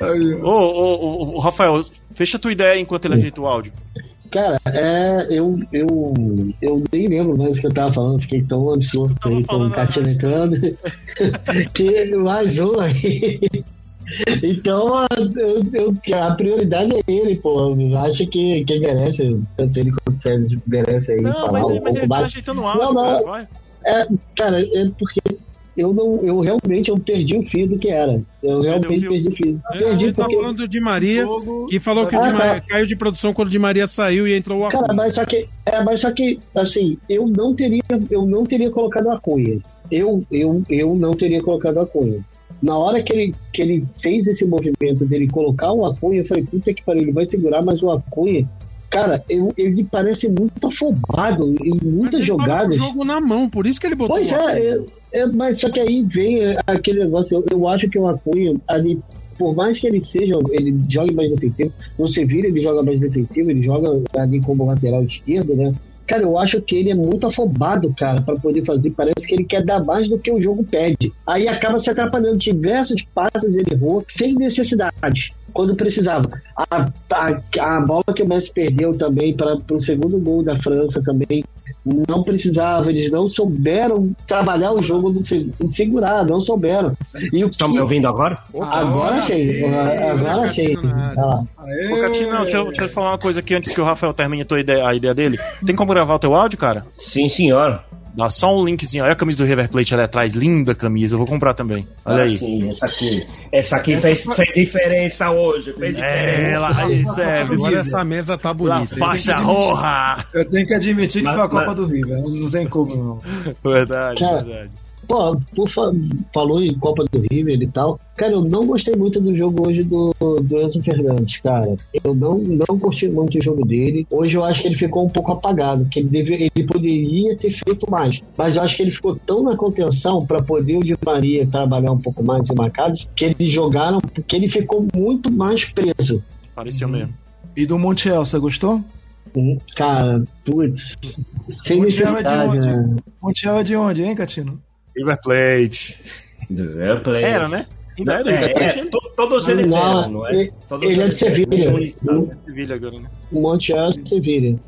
Aí, Ô, ó. ô, ô, ô, Rafael, fecha a tua ideia enquanto ele ajeita o áudio. Cara, é, eu, eu, eu nem lembro mais o que eu tava falando, fiquei tão absurdo aí com o Catina entrando, que mais um aí. Então, a- eu, eu- a prioridade é ele, pô. Eu Acho que quem merece, tanto ele quanto o Sérgio merece aí Não, falar mas, um ele- mas pouco ele tá mais. ajeitando o áudio, Não, não. cara. Vai. É, cara, é porque eu não, eu realmente eu perdi o fio do que era. Eu realmente perdi o fio. ele Perdi tá porque falando do Di Maria, que falou que o Ah, Di Maria tá. caiu de produção quando o Di Maria saiu e entrou o Cara, Acunha. mas só que, é, mas só que, assim, eu não teria, eu não teria colocado a Cunha. Eu, eu, eu não teria colocado a Cunha. Na hora que ele, que ele fez esse movimento dele colocar o Acunha, eu falei, puta que pariu, ele vai segurar, mas o Acunha, cara, eu, ele parece muito afobado em muitas ele tava com jogadas. o jogo na mão, por isso que ele botou Pois é, é, é, mas só que aí vem é, aquele negócio, eu, eu acho que o Acunha, ali, por mais que ele seja, ele jogue mais defensivo, no Sevilla ele joga mais defensivo, ele joga ali como lateral esquerdo, né? Cara, eu acho que ele é muito afobado, cara, pra poder fazer. Parece que ele quer dar mais do que o jogo pede. Aí acaba se atrapalhando. Diversos passes ele errou sem necessidade. Quando precisava. A, a, a bola que o Messi perdeu também para o segundo gol da França também não precisava, eles não souberam trabalhar o jogo se- segurar, não souberam. E o Estão que- me ouvindo agora? Agora sim, agora sim. Ô, deixa eu, deixa eu falar uma coisa aqui antes que o Rafael termine a, tua ideia, a ideia dele. Tem como gravar o teu áudio, cara? Sim, senhor. Dá só um linkzinho. Olha a camisa do River Plate ali atrás. Linda camisa. Eu vou comprar também. Olha Ah, aí. Sim, essa aqui. Essa aqui fez, fez diferença hoje. Fez É, diferença. lá, isso é. Agora essa mesa tá La bonita. hein? faixa roja. Eu tenho que admitir que Mas- foi a Copa mas- do River. Não tem como, não. Verdade, Cara, verdade. Pô, por fa- falou em Copa do River e tal. Cara, eu não gostei muito do jogo hoje do, do Enzo Fernandes, cara. Eu não, não curti muito o jogo dele. Hoje eu acho que ele ficou um pouco apagado, que ele, deve, ele poderia ter feito mais. Mas eu acho que ele ficou tão na contenção para poder o Di Maria trabalhar um pouco mais em marcados, que eles jogaram, porque ele ficou muito mais preso. Pareceu mesmo. E do Montiel, você gostou? Cara, putz, sem Montiel é de onde? né? Montiel é de onde, hein, Catino? River Plate. Eu play. Era, né? Ainda é River É, Plate? é, to- todos eles Não, eram, não é? ele- Todos ele é de. Sevilha. Um. É Sevilha agora, né? Montiel e Sevilha.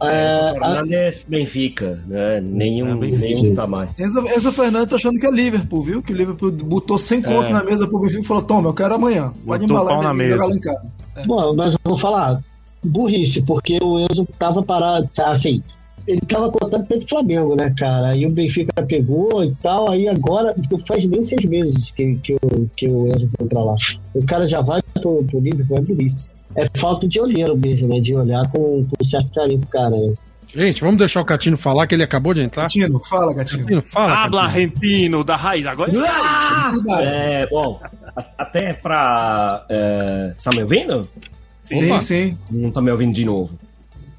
É, Enzo a- Fernandes, Benfica, né? Nenhum, É, Benfica. nenhum tá mais. Enzo, Enzo Fernandes tá achando que é Liverpool, viu? Que o Liverpool botou 100 conto É. na mesa pro Benfica e falou: Toma, eu quero amanhã. Pode Botou embalar pau na mesa. jogar lá em casa. Bom, mas eu vou falar, burrice, porque o Enzo tava parado, tá, assim, ele tava contando pelo Flamengo, né, cara? Aí o Benfica pegou e tal, aí agora, faz nem seis meses que, que, o, que o Enzo foi pra lá. O cara já vai pro, pro Liverpool, é burrice. É falta de olheiro mesmo, né? De olhar com, com certo carinho pro cara. Né? Gente, vamos deixar o Catino falar que ele acabou de entrar. Catino, fala, Catino. Catino, fala. Habla Catino. argentino da raiz. Agora Cuidado. É, bom, a- até pra. É, tá me ouvindo? Sim, Opa. sim. Não tá me ouvindo de novo.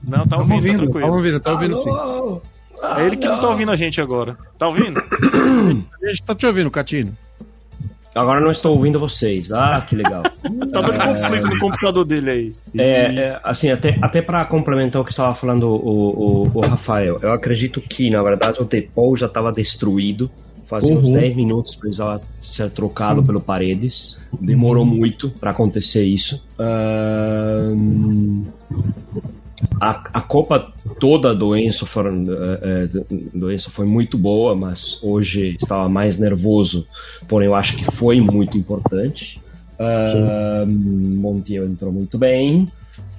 Não, tá ouvindo, tá ouvindo, Tá tranquilo. ouvindo, tá ouvindo sim. Alô? É ele que não tá ouvindo a gente agora. Tá ouvindo? A gente tá te ouvindo, Catino. Agora não estou ouvindo vocês. Ah, que legal. Tá dando conflito no computador dele aí. É, é, assim, até, até para complementar o que estava falando o, o, o Rafael, eu acredito que, na verdade, o Depou já estava destruído. Fazia uns Uhum. 10 minutos precisava ser trocado pelo Paredes. Demorou muito para acontecer isso. Ahn, a, a Copa toda do Enzo, foram, eh, eh, do Enzo foi muito boa, mas hoje estava mais nervoso. Porém, eu acho que foi muito importante. Ah, Montiel entrou muito bem.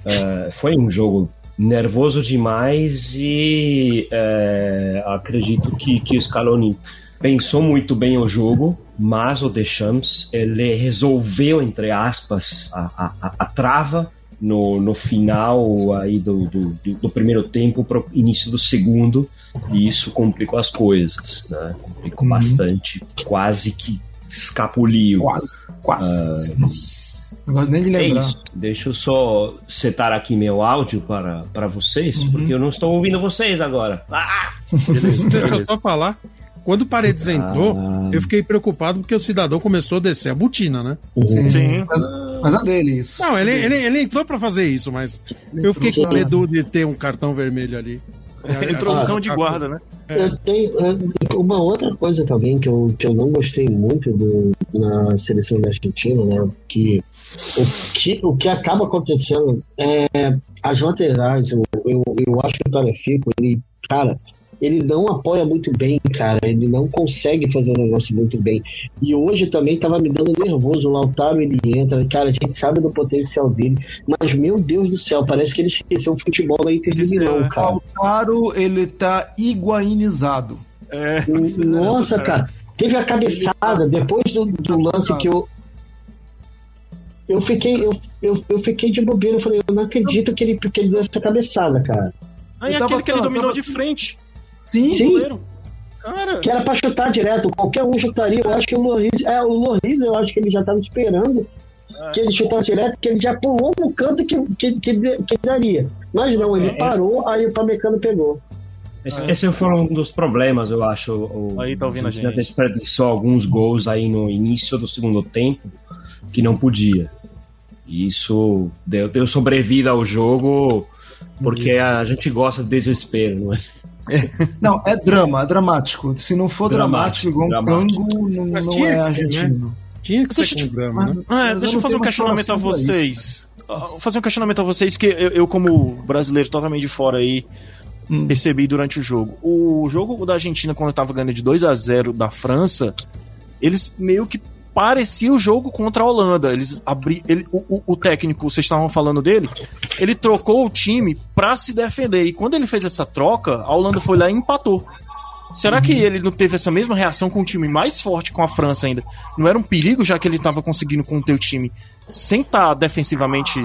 Ah, foi um jogo nervoso demais e eh, acredito que, que o Scaloni pensou muito bem o jogo, mas o Deschamps ele resolveu entre aspas a, a- a trava no, no final aí do, do, do- primeiro tempo para o início do segundo e isso complicou as coisas, né? Complicou bastante, quase que escapuliu. Quase, quase. Nossa. Não gosto nem de É lembrar. isso. Deixa eu só setar aqui meu áudio para, para vocês, porque eu não estou ouvindo vocês agora. Ah! Deixa eu só falar. Quando o Paredes entrou, eu fiquei preocupado porque o cidadão começou a descer a botina, né? Sim. Sim. Mas, mas a dele, isso. Não, ele, ele, ele entrou pra fazer isso, mas eu fiquei com medo de ter um cartão vermelho ali. Entrou no Ah, cão de guarda, né? Eu tenho é, uma outra coisa também que eu, que eu não gostei muito do, na seleção da Argentina, né? Que o, que o que acaba acontecendo é as laterais. Eu, eu, eu acho que o Tarefico, ele, cara, ele não apoia muito bem, cara. Ele não consegue fazer o negócio muito bem. E hoje também tava me dando nervoso. O Lautaro ele entra, cara, a gente sabe do potencial dele, mas meu Deus do céu, parece que ele esqueceu o futebol da Inter de Esqueceu, Milão, é. cara. Lautaro, ele tá iguainizado. É. Nossa, cara. Teve a cabeçada depois do, do lance que eu. Eu fiquei, eu, eu, eu fiquei de bobeira. Eu falei, eu não acredito que ele, que ele deu essa cabeçada, cara. Aí tava- aquele que ele dominou tava- de frente. Sim, Sim. Goleiro. Cara, Que era pra chutar direto. Qualquer um chutaria. Eu acho que o Loris. É, o Loris, eu acho que ele já tava esperando que ele chutasse direto, que ele já pulou no canto que, que, que, que daria. Mas não, ele parou, aí o Pamecano pegou. Esse, esse foi um dos problemas, eu acho. O, Aí tá ouvindo a Argentina gente. desperdiçou alguns gols aí no início do segundo tempo que não podia. E isso deu, deu sobrevida ao jogo porque a gente gosta de desespero, não é? Não, é drama, é dramático. Se não for dramático, igual um dramático. tango, não, não tinha é que ser, argentino. Tinha que ser eu com drama, né? É, Mas deixa eu eu fazer um questionamento a pra vocês. Ah, Vou fazer um questionamento a vocês que eu, eu, como brasileiro totalmente de fora aí, Hum. percebi durante o jogo. O jogo da Argentina, quando tava ganhando de 2 a 0 da França, eles meio que parecia o jogo contra a Holanda. Eles abri, ele, o, o- o técnico, vocês estavam falando dele, ele trocou o time pra se defender. E quando ele fez essa troca, a Holanda foi lá e empatou. Será que ele não teve essa mesma reação com um time mais forte com a França ainda? Não era um perigo, já que ele estava conseguindo conter o time sem estar defensivamente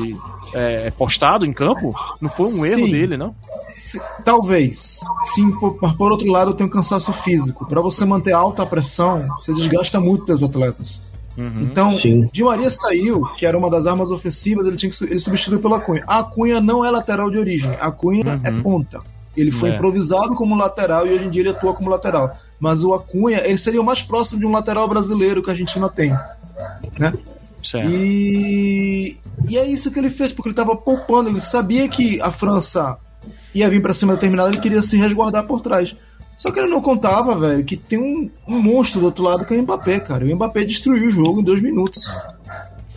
é, postado em campo? Não foi um erro Sim. dele, não? Se- talvez. Sim, por, por outro lado, tem um cansaço físico. Pra você manter alta pressão, você desgasta muito os atletas. Uhum. Então, Sim. Di Maria saiu, que era uma das armas ofensivas, ele tinha que ele substituiu pela Cunha. A Cunha não é lateral de origem, a Cunha é ponta. Ele foi É. improvisado como lateral e hoje em dia ele atua como lateral. Mas o Acunha, ele seria o mais próximo de um lateral brasileiro que a Argentina tem. Né? Certo. E, e é isso que ele fez, porque ele estava poupando. Ele sabia que a França ia vir para cima determinado, ele queria se resguardar por trás. Só que ele não contava, velho, que tem um, um monstro do outro lado que é o Mbappé, cara. O Mbappé destruiu o jogo em dois minutos.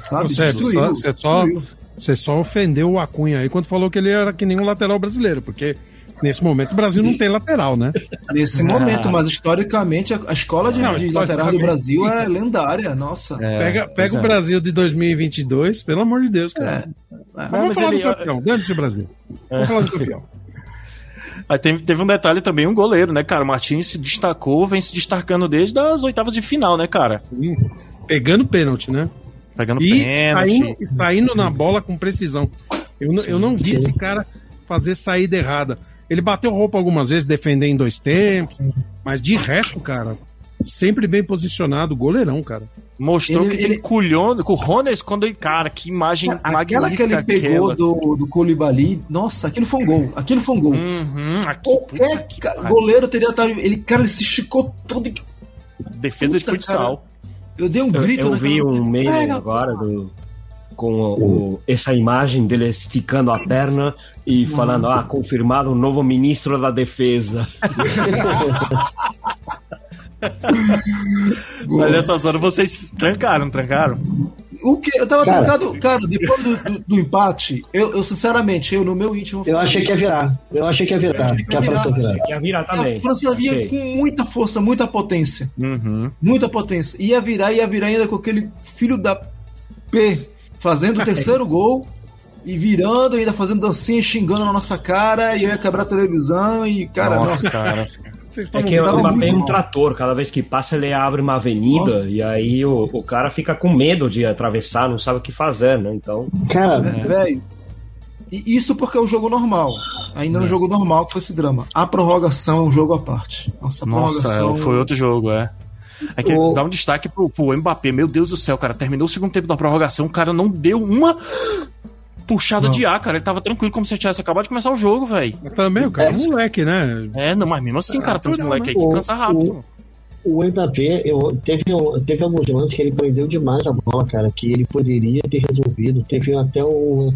Sabe? Você, Destruiu, você, só, destruiu. você só ofendeu o Acunha aí quando falou que ele era que nem um lateral brasileiro, porque nesse momento o Brasil não tem lateral, né? Nesse momento, mas historicamente a, escola de, Não, de lateral do Brasil é lendária, nossa. pega pois pega é. o Brasil de 2022, pelo amor de Deus, cara. É. Mas mas vamos falar ele- do campeão, dane-se o Brasil. Vamos falar do campeão. Aí teve, teve um detalhe também, um goleiro, né, cara? O Martins se destacou, vem se destacando desde as oitavas de final, né, cara? Sim. Pegando pênalti, né? Pegando E pênalti. saindo, e saindo na bola com precisão. Eu, não- eu não vi esse cara fazer saída errada. Ele bateu roupa algumas vezes, defender em dois tempos, mas de resto, cara, sempre bem posicionado, goleirão, cara. Mostrou Ele- que ele, culhão com o Rones quando ele. Cara, que imagem Aquela que magnífica ele pegou aquela. do, do Colibali, nossa, aquilo foi um gol. Aquilo foi um gol. Uhum, aqui, Qualquer que goleiro teria. Ele, cara, ele se esticou todo. Defesa de Puta, futsal. Eu dei um Eu, grito eu naquela- vi um meme Pega, agora do, com o- o- essa imagem dele esticando a perna e falando: Ah, confirmado o novo ministro da Defesa. Olha só, só vocês trancaram, trancaram? O que? Eu tava Cara. trancado. Cara, depois do, do- do empate, eu, eu, sinceramente, eu no meu íntimo. Eu achei que ia virar. Eu achei que ia virar. Que a França ia virar. Ia virar também. A França vinha Ok. com muita força, muita potência. Uhum. Muita potência. Ia virar, ia virar ainda com aquele filho da P fazendo o terceiro gol e virando, ainda fazendo dancinha, xingando na nossa cara, e eu ia quebrar a televisão e, cara, Nossa, nossa. cara. Vocês É estão que o Mbappé é um trator, cada vez que passa ele abre uma avenida Nossa. e aí o, o cara fica com medo de atravessar, não sabe o que fazer, né? Então, Cara, Velho. E isso porque é o jogo normal. Ainda no jogo normal que foi esse drama. A prorrogação é um jogo à parte. Nossa, a Nossa, prorrogação. é, foi outro jogo, é. É que O- dá um destaque pro, pro Mbappé. Meu Deus do céu, cara. Terminou o segundo tempo da prorrogação, o cara não deu uma puxada Não. de ar, cara. Ele tava tranquilo como se tivesse acabado de começar o jogo, velho. Também, o cara é um moleque, né? É, não, mas mesmo assim, cara, tem uns não, moleque aí que o- cansa rápido. o Mbappé, eu, teve, teve alguns lances que ele prendeu demais a bola, cara, que ele poderia ter resolvido. Teve até um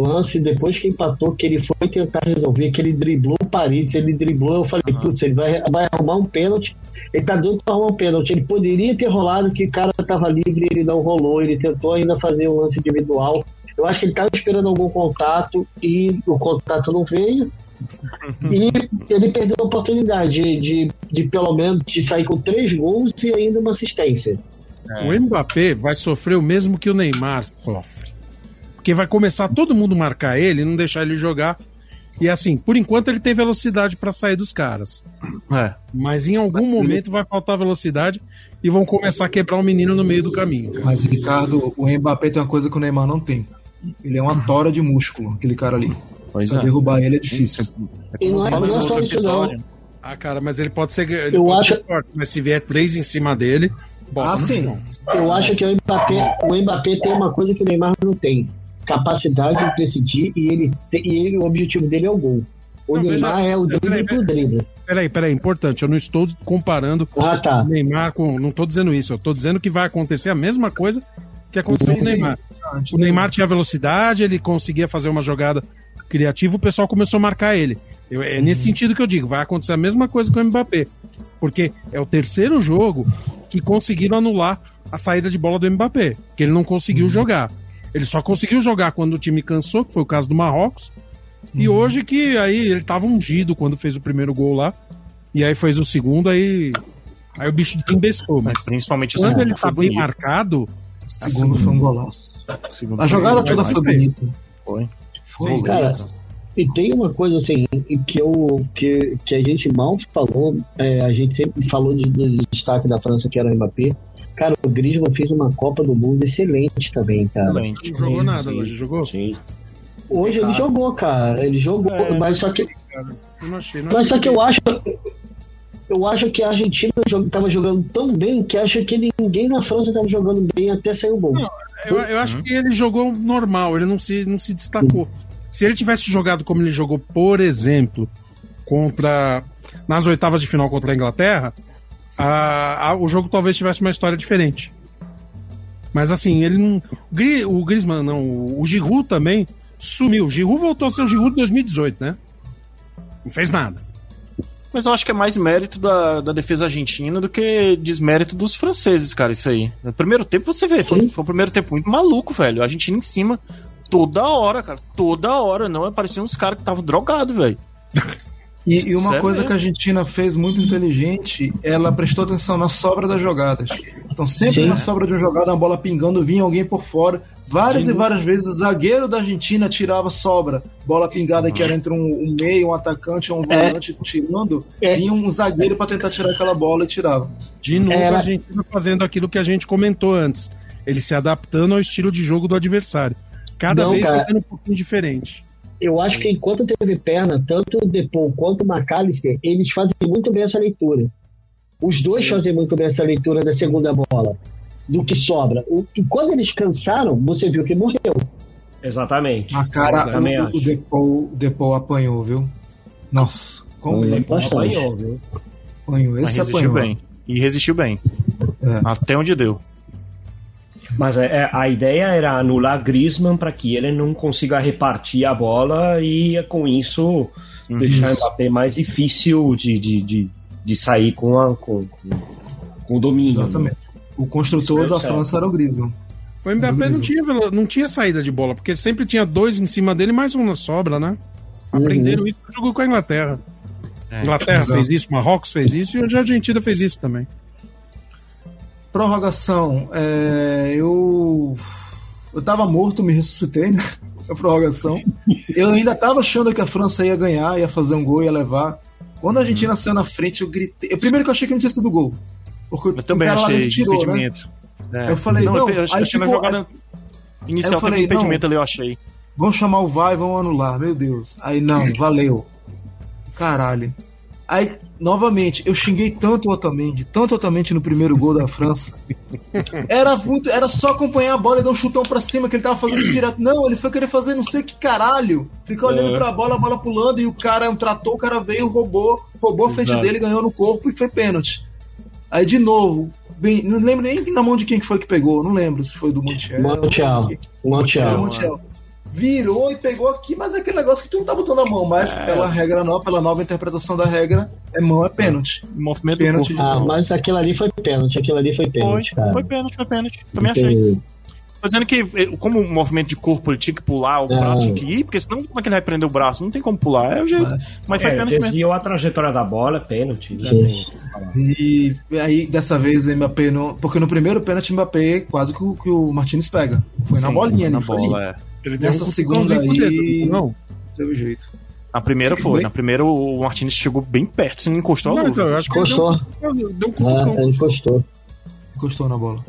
lance depois que empatou, que ele foi tentar resolver, que ele driblou o Paris, ele driblou, eu falei, putz, ele vai, vai arrumar um pênalti. Ele tá doido pra arrumar um pênalti. Ele poderia ter rolado, que o cara tava livre, ele não rolou, ele tentou ainda fazer um lance individual. Eu acho que ele tava esperando algum contato e o contato não veio. E ele perdeu a oportunidade de, de, de, pelo menos de sair com três gols e ainda uma assistência. É. O Mbappé vai sofrer o mesmo que o Neymar sofre. Porque vai começar todo mundo marcar ele não deixar ele jogar. E assim, por enquanto ele tem velocidade pra sair dos caras. É. Mas em algum momento vai faltar velocidade e vão começar a quebrar o menino no meio do caminho. Mas, Ricardo, o Mbappé tem uma coisa que o Neymar não tem. Ele é uma tora de músculo, aquele cara ali. Pois Pra é. derrubar ele é difícil. Não é, Falando não é só isso, não. Ah, cara, mas ele pode ser. Ele Eu pode acho- ser forte, mas se vier três em cima dele. bota Ah, sim. Eu acho que o Mbappé, o Mbappé tem uma coisa que o Neymar não tem: capacidade de decidir e ele, e ele o objetivo dele é o gol. O Não, Neymar veja- é o drible pro drible. Peraí, peraí, importante. Eu não estou comparando Ah, o tá. Neymar com. Não estou dizendo isso. Eu estou dizendo que vai acontecer a mesma coisa que aconteceu com o. Neymar. O Neymar tinha velocidade, ele conseguia fazer uma jogada criativa, o pessoal começou a marcar ele. Eu- é nesse sentido que eu digo, vai acontecer a mesma coisa com o Mbappé. Porque é o terceiro jogo que conseguiram anular a saída de bola do Mbappé, que ele não conseguiu jogar. Ele só conseguiu jogar quando o time cansou, que foi o caso do Marrocos. E hoje que aí ele tava ungido quando fez o primeiro gol lá. E aí fez o segundo, aí. Aí o bicho desembestou. Mas Mas principalmente o quando segundo ele tá bem bonito. marcado, O segundo foi um golaço. A jogada foi toda foi bonita. Foi. Foi. Cara, e tem uma coisa assim que, eu, que, que a gente mal falou, é, a gente sempre falou de, do destaque da França, que era o Mbappé. Cara, o Griezmann fez uma Copa do Mundo excelente também, cara. Excelente. não jogou nada sim. hoje, jogou? sim. Hoje ele jogou, cara. Ele jogou, É. mas só que Eu não achei, não Mas só que eu acho. Eu acho que a Argentina jo- tava jogando tão bem que acho que ninguém na França tava jogando bem até sair o gol. Eu, eu acho que ele jogou normal, ele não se, não se destacou. Se ele tivesse jogado como ele jogou, por exemplo, contra. nas oitavas de final contra a Inglaterra, a- a- o jogo talvez tivesse uma história diferente. Mas assim, ele não. o O Griezmann, não, o o Giroud também sumiu. O Giroud voltou a ser o Giroud de 2018, né? Não fez nada. Mas eu acho que é mais mérito da, da defesa argentina do que desmérito dos franceses, cara, isso aí. No primeiro tempo, você vê, foi, foi um primeiro tempo muito maluco, velho. A Argentina em cima, toda hora, cara. Toda hora, não. Parecia uns caras que estavam drogados, velho. E, e uma Sério coisa mesmo? que a Argentina fez muito inteligente, ela prestou atenção na sobra das jogadas. Então, sempre Sim. na sobra de uma jogada, uma bola pingando, vinha alguém por fora. Várias Sim. e várias vezes o zagueiro da Argentina tirava sobra. Bola pingada que era entre um, um meio, um atacante ou um É. volante tirando, É. vinha um zagueiro para tentar tirar aquela bola e tirava. De novo, Era- a Argentina fazendo aquilo que a gente comentou antes. Ele se adaptando ao estilo de jogo do adversário. Cada Não, vez cara. jogando um pouquinho diferente. Eu acho que enquanto teve perna, tanto o Depou quanto o McAllister, eles fazem muito bem essa leitura. Os dois fazem muito bem essa leitura da segunda bola. do que sobra. O, e quando eles cansaram, você viu que morreu. Exatamente. A cara, Também o, o. Depou, Depou apanhou, viu? Nossa, como ele. Apanhou, viu? apanhou? Mas Esse resistiu apanhou. bem. E resistiu bem. É. Até onde deu. Mas é, é, a ideia era anular Griezmann para que ele não consiga repartir a bola e com isso deixar o Mbappé mais difícil de, de, de, de sair com, a, com, com, com o domínio. né? Exatamente. O construtor deu da certo. França era o Griezmann. O Mbappé não tinha, não tinha saída de bola, porque sempre tinha dois em cima dele, mais um na sobra, né? Aprenderam isso no jogo com a Inglaterra. É, Inglaterra exato. fez isso, Marrocos fez isso e hoje a Argentina fez isso também. Prorrogação. é, eu. Eu tava morto, me ressuscitei, né? A prorrogação. Eu ainda tava achando que a França ia ganhar, ia fazer um gol, ia levar. Quando a Argentina saiu na frente, eu gritei. Eu, primeiro que eu achei que não tinha sido gol. Porque Eu também o cara lá achei tirou, né? impedimento. É. Eu falei, não, eu achei aí na ficou- jogada inicial eu falei, teve impedimento ali, eu achei. Vão chamar o VAR e vão anular, meu Deus. Aí não, valeu. Caralho. Aí, novamente, eu xinguei tanto o Otamendi, tanto o Otamendi no primeiro gol da França. Era muito, era só acompanhar a bola e dar um chutão pra cima que ele tava fazendo isso direto. Não, ele foi querer fazer não sei que caralho. Ficar olhando É. pra bola, a bola pulando e o cara um tratou, o cara veio, roubou, roubou a frente Exato. dele, ganhou no corpo e foi pênalti. Aí de novo, bem, não lembro nem na mão de quem que foi que pegou, não lembro se foi do Montiel. Montiel. Montiel. Montiel. Virou e pegou aqui, mas é aquele negócio que tu não tá botando a mão, mas pela regra nova, pela nova interpretação da regra, é mão, é pênalti. Movimento Pênalti. Ah, mas aquilo ali foi pênalti, aquilo ali foi Foi, pênalti, cara. foi pênalti, foi pênalti. Também achei. Tô dizendo que, eh, como o movimento de corpo ele tinha que pular, o É. braço tinha que ir, porque senão como é que ele vai prender o braço? Não tem como pular, é o jeito. Mas foi É, pênalti mesmo. desviou a trajetória da bola, é pênalti. né? Sim. E aí, dessa vez, o Mbappé não. Porque no primeiro pênalti, o Mbappé quase que o, que o Martinez pega. Foi na Sim, bolinha, na ali, foi bola, é. Ele deu Nessa um segunda o dedo, aí- Não, teve jeito. Na primeira foi. Foi? Na primeira o Martinez chegou bem perto, se não encostou a não luva. então, eu acho que ele deu, Encostou. um- deu um É, ele encostou. Encostou na bola.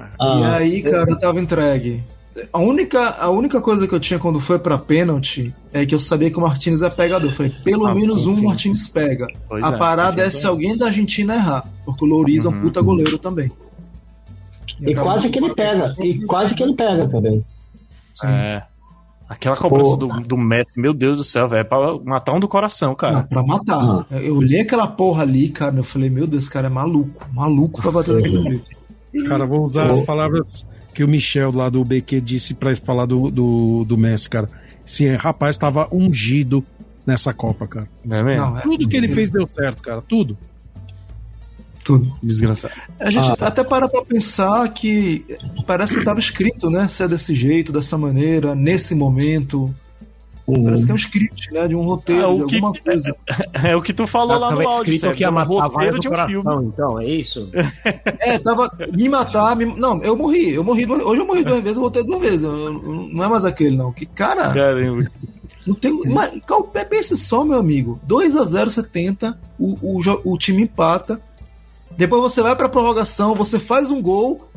E Ah, aí, cara, eu tava entregue. A única, a única coisa que eu tinha quando foi pra pênalti é que eu sabia que o Martinez é pegador. Eu falei, pelo Ah, menos um. Martinez pega. Pois a é, parada é é. se alguém da Argentina errar. Porque o Louriz é um Uhum. puta goleiro também. e quase que ele pega. E quase que ele pega também. É. Aquela cobrança do, do Messi, meu Deus do céu, velho, é pra matar um do coração, Não, cara. pra matar. Eu olhei aquela porra ali, cara, eu falei, meu Deus, esse cara é maluco. Maluco pra bater naquele jeito. Cara, vou usar as palavras que o Michel lá do BQ disse pra falar do, do, do Messi, cara. Esse rapaz tava ungido nessa Copa, cara. Não é mesmo? Não, é Tudo que ele fez deu certo, cara. Tudo. Tudo. Desgraçado. A gente Ah. até para pra pensar que parece que tava escrito, né? Ser desse jeito, dessa maneira, nesse momento. Parece que é um script, né? De um roteiro, É, o de que- alguma coisa. É o que tu falou lá Tava no áudio, escrito que ia um matar roteiro vários de um filme. coração, então, é isso? É, tava me matar. Me... Não, eu morri. Eu morri duas... Hoje eu morri duas vezes, eu voltei duas vezes. Eu- Não é mais aquele, não. Que cara, Caramba. não tem. Mas, cal- pense só, meu amigo. 2 a 0 70, o, o, jo- o time empata. Depois você vai pra prorrogação, você faz um gol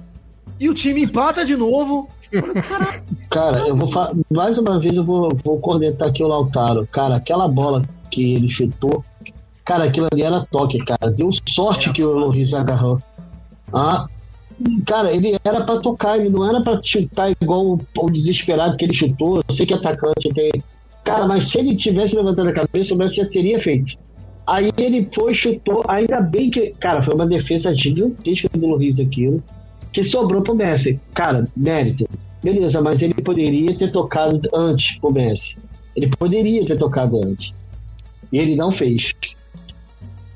e o time empata de novo. Caralho, Cara, eu vou mais uma vez eu vou, vou cornetar aqui o Lautaro. Cara, aquela bola que ele chutou, cara, aquilo ali era toque, cara. Deu sorte que o Loris agarrou. Ah, cara, ele era pra tocar, ele não era pra chutar igual o, o desesperado que ele chutou. Eu sei que atacante tem. Cara, mas se ele tivesse levantado a cabeça, o Messi já teria feito. Aí ele foi, chutou, ainda bem que. Cara, foi uma defesa gigantesca do Loris aquilo que sobrou pro Messi. Cara, mérito. Beleza, mas ele poderia ter tocado antes pro Messi. Ele poderia ter tocado antes. E ele não fez.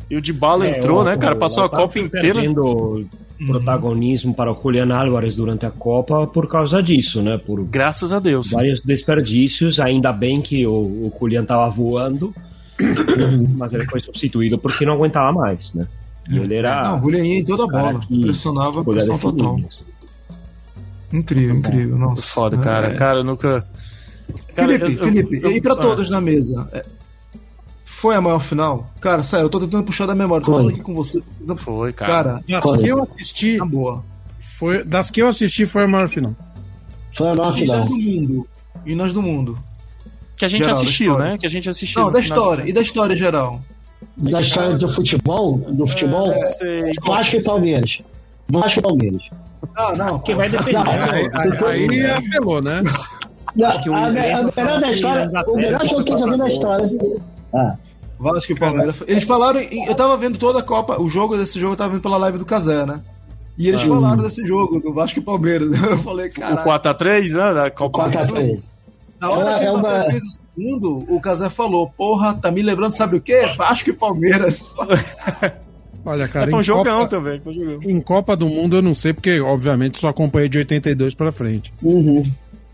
E o de bala É, entrou, o- né, cara? Passou a Copa foi inteira. perdendo protagonismo para o Julian Álvares durante a Copa por causa disso, né? Por Graças a Deus. vários desperdícios. Ainda bem que o, o Julian estava voando, mas ele foi substituído porque não aguentava mais, né? E ele era. Não, o Julian ia em toda a bola. que Pressionava, podia pressão total. Incrível, incrível. Nossa. Foda, cara. É. Cara, eu nunca. Cara, Felipe, eu- eu- Felipe, eu- e pra ah, todos na mesa? é, Foi a maior final? Cara, sério, eu tô tentando puxar da memória. Tô falando aqui com você. Não, Foi, cara. Cara, Das que eu assisti, na boa. foi, das que eu assisti foi a maior final. Foi a nossa E nós final. do mundo. E nós do mundo. Que a gente geral, assistiu, né? Que a gente assistiu. Não, da final. história. E da história geral. Da história do futebol, do futebol, Sei. Vasco e Palmeiras. Vasco e Palmeiras. Ah, não. Quem vai defender? Aí, aí, aí apelou, né? Não, que o a, a Inglês melhor da história, o melhor jogo que eu já vi na história. Ah, Vasco e Palmeiras. Eles falaram. Eu tava vendo toda a Copa, o jogo desse jogo eu tava vendo pela live do Casé, né? E eles falaram desse jogo, do Vasco e Palmeiras. Eu falei, O cara. 4x3, né? Da Copa do Sul. 4x3. Na hora É que o uma- Mbappé fez o segundo, o Casé falou: Porra, tá me lembrando, sabe o quê? Vasco e Palmeiras. Olha, cara, É, foi um em jogão Copa, também. Foi um jogão. em Copa do Mundo eu não sei, porque obviamente só acompanhei de 82 pra frente. Uhum.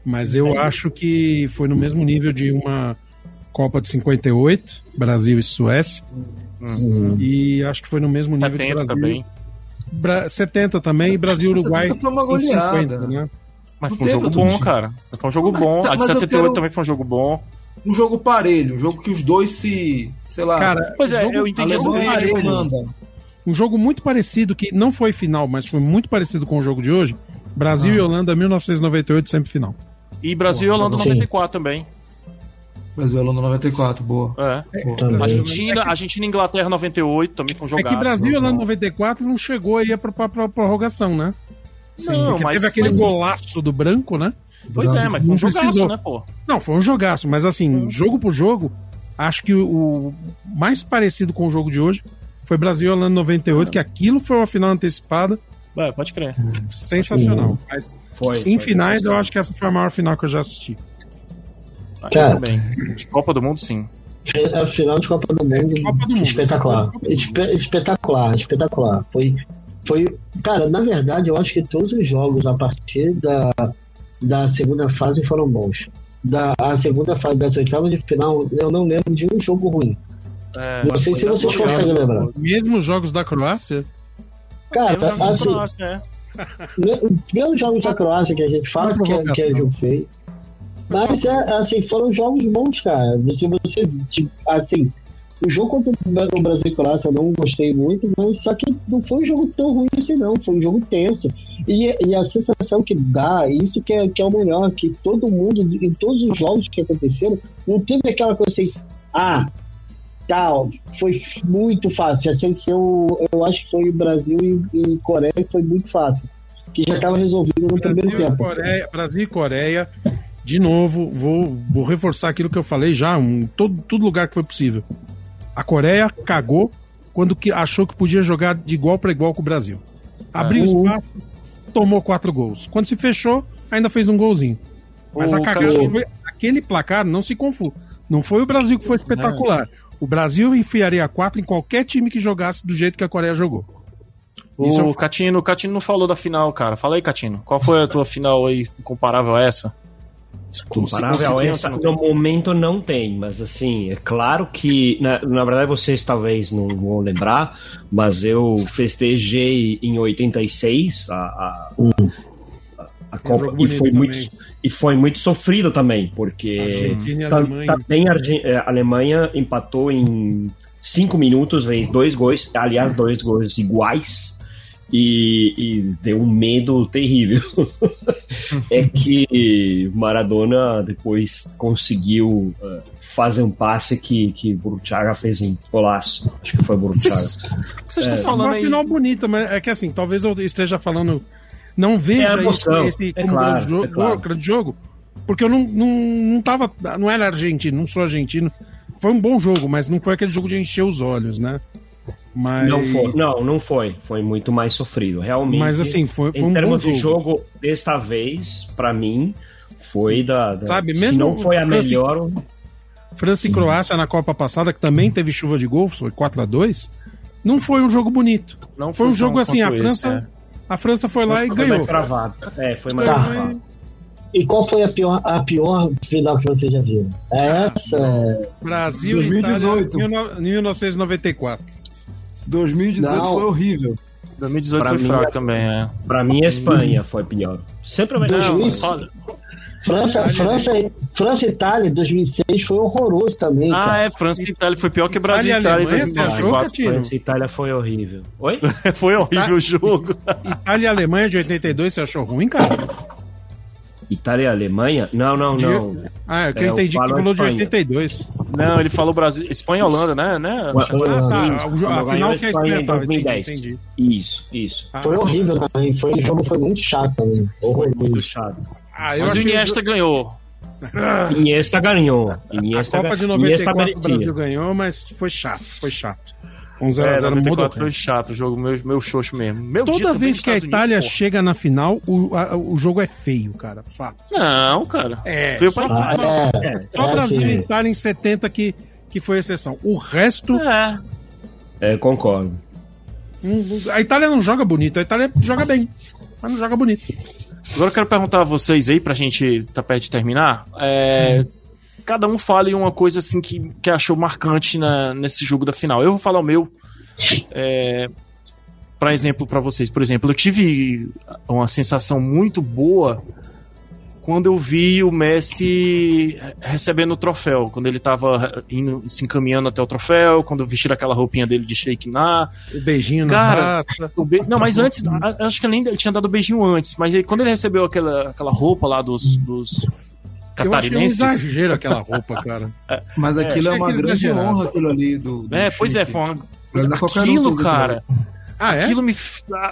Mas eu acho que foi no mesmo nível de uma Copa de 58, Brasil e Suécia. E acho que foi no mesmo nível de 70 Brasil. também. Bra 70 também e Brasil e Uruguai 70 foi uma em goleada. 50, né? Mas Não foi um jogo bom, dia. cara. Foi um jogo bom. Tá, A de mas eu 78 quero- também foi um jogo bom. Um jogo parelho, um jogo que os dois se. Sei lá. Cara, Pois é, jogo- eu entendi e de Holanda. um jogo muito parecido, que não foi final, mas foi muito parecido com o jogo de hoje. Brasil e Holanda, 1998, semifinal. E Brasil e Holanda Sim. 94 também. Brasil e Holanda 94, boa. É. boa. Argentina, Argentina e Inglaterra 98 também foi um É jogaço. que Brasil e Holanda 94 não chegou aí pra, pra, pra prorrogação, né? Não, Porque mas, teve aquele mas- golaço do branco, né? Pois é, mas foi um Não jogaço, precisou. né, pô? Não, foi um jogaço, mas assim, jogo por jogo, acho que o, o mais parecido com o jogo de hoje foi Brasil e Holanda 98, que aquilo foi uma final antecipada É, pode crer. sensacional. Mas Foi. em foi. finais, eu acho que essa foi a maior final que eu já assisti. Cara. Também. De Copa do Mundo, sim. A final de Copa do Mundo, Copa do Mundo. espetacular. Espe- espetacular, espetacular. Foi, foi, cara, na verdade, eu acho que todos os jogos a partir da, da segunda fase foram bons. Da a segunda fase das oitavas de final, eu não lembro de um jogo ruim. É, Não sei se vocês conseguem lembrar. Mesmo os jogos da Croácia, Cara, vi assim, Croácia, é. me- mesmo jogos da Croácia que a gente fala que é, que é jogo feio. Mas é, assim, foram jogos bons, cara. Se você, tipo, assim, o jogo contra o Brasil e Croácia eu não gostei muito, mas só que não foi um jogo tão ruim assim, não. Foi um jogo tenso. E, e a sensação que dá, isso que é, que é o melhor, que todo mundo, em todos os jogos que aconteceram, não teve aquela coisa assim, ah, tal, foi muito fácil. Assim, eu, eu acho que foi o Brasil e, e Coreia que foi muito fácil. Que já estava resolvido no primeiro Brasil e, tempo. Coreia, Brasil e Coreia, de novo, vou, vou reforçar aquilo que eu falei já, em todo, todo lugar que foi possível. A Coreia cagou quando que achou que podia jogar de igual para igual com o Brasil. Abriu Uhum. espaço, tomou quatro gols. Quando se fechou, ainda fez um golzinho. Mas a cagada foi aquele placar, não se confunda. Não foi o Brasil que foi espetacular. O Brasil enfiaria quatro em qualquer time que jogasse do jeito que a Coreia jogou. Isso O Catino, o Catino não falou da final, cara. Fala aí, Catino. Qual foi a tua final aí comparável a essa? Comparável a se- no momento não tem, mas assim, é claro que, na, na verdade vocês talvez não vão lembrar, mas eu festejei em 86 a, a, a, a Copa e foi, muito, e foi muito sofrido também, porque também a a Alemanha empatou em cinco minutos, fez dois gols, aliás, dois gols iguais. E, e deu um medo terrível. é que Maradona depois conseguiu eh, fazer um passe que, que Burchaga fez um golaço. Acho que foi Burchaga. Vocês vocês estão Foi falando uma aí. final bonita, mas é que assim, talvez eu esteja falando. Não É veja emoção, esse, esse é como claro, grande, jogo, é claro. grande jogo, porque eu não, não, não tava. Não era argentino, não sou argentino. Foi um bom jogo, mas não foi aquele jogo de encher os olhos, né? Mas, Não foi, não, não foi. Foi muito mais sofrido. Realmente. Mas assim, foi, foi em um bom termos jogo. de jogo, desta vez, pra mim, foi da. da Sabe, se mesmo não foi a França- melhor. França e Croácia na Copa passada, que também teve chuva de gol, foi 4 a 2 Não foi um jogo bonito. Não Foi um jogo assim, a quanto esse, França, a França foi lá e Foi ganhou. mais travado. É, foi mais Tá. travado. E qual foi a pior, a pior final que vocês já viram? Essa. Brasil 2018. e Itália, 1994. 2018 Não. foi horrível. 2018 Pra foi mim, fraco é- também, é. Pra mim, a Espanha foi pior. Sempre vai ser. Não, França, França, França e Itália 2006 foi horroroso também. Ah, cara. é, França e Itália foi pior que Brasil e Itália e Itália em Alemanha, você achou, 2004. Catino? França e Itália foi horrível. Oi? Foi horrível o jogo. Itália e Alemanha de 82, você achou ruim, cara? Itália e Alemanha? Não, não, De- não. Ah, é que É, eu eu entendi que você falou de Espanha. 82. Não, ele falou Brasil, Espanha e Holanda, né? né? Ah, tá. isso, a ganhou final a que é Espanha em experimentável. 2010. Entendi. Isso, isso. Ah, Foi horrível também. Foi, o jogo foi muito chato também. Foi Horroroso. muito chato. Ah, eu Mas o Iniesta ganhou. Iniesta ganhou. A Iniesta, Copa de ga- Iniesta 94 o Brasil ganhou, mas foi chato, foi chato. Um É, 0x0 no 94 foi chato, o jogo meu, meu xoxo mesmo. Meu Toda vez que a Itália Unidos, chega na final, o, a- o jogo é feio, cara. Fato. Não, cara. É, só, pra- Ah, é, só é Brasil e Itália em 70 que, que foi exceção. O resto, É. É, concordo. hum, a Itália não joga bonito, a Itália joga bem, mas não joga bonito. Agora eu quero perguntar a vocês aí, pra gente tá perto de terminar. É, Cada um fale uma coisa assim que, que achou marcante na, nesse jogo da final. Eu vou falar o meu. É, para exemplo, para vocês. Por exemplo, eu tive uma sensação muito boa quando eu vi o Messi recebendo o troféu, quando ele tava indo, se encaminhando até o troféu, quando vestiram aquela roupinha dele de Sheikh Na. O beijinho na Cara, raça. O be- Não, mas antes, acho que ele tinha dado beijinho antes, mas aí, quando ele recebeu aquela, aquela roupa lá dos, dos Eu achei um catarinenses. exagero aquela roupa, cara. Mas aquilo é, achei uma grande exagerado. honra, aquilo ali do. do É, pois é, foi uma. Mas não é qualquer um que Aquilo, cara, Ah, é? aquilo me.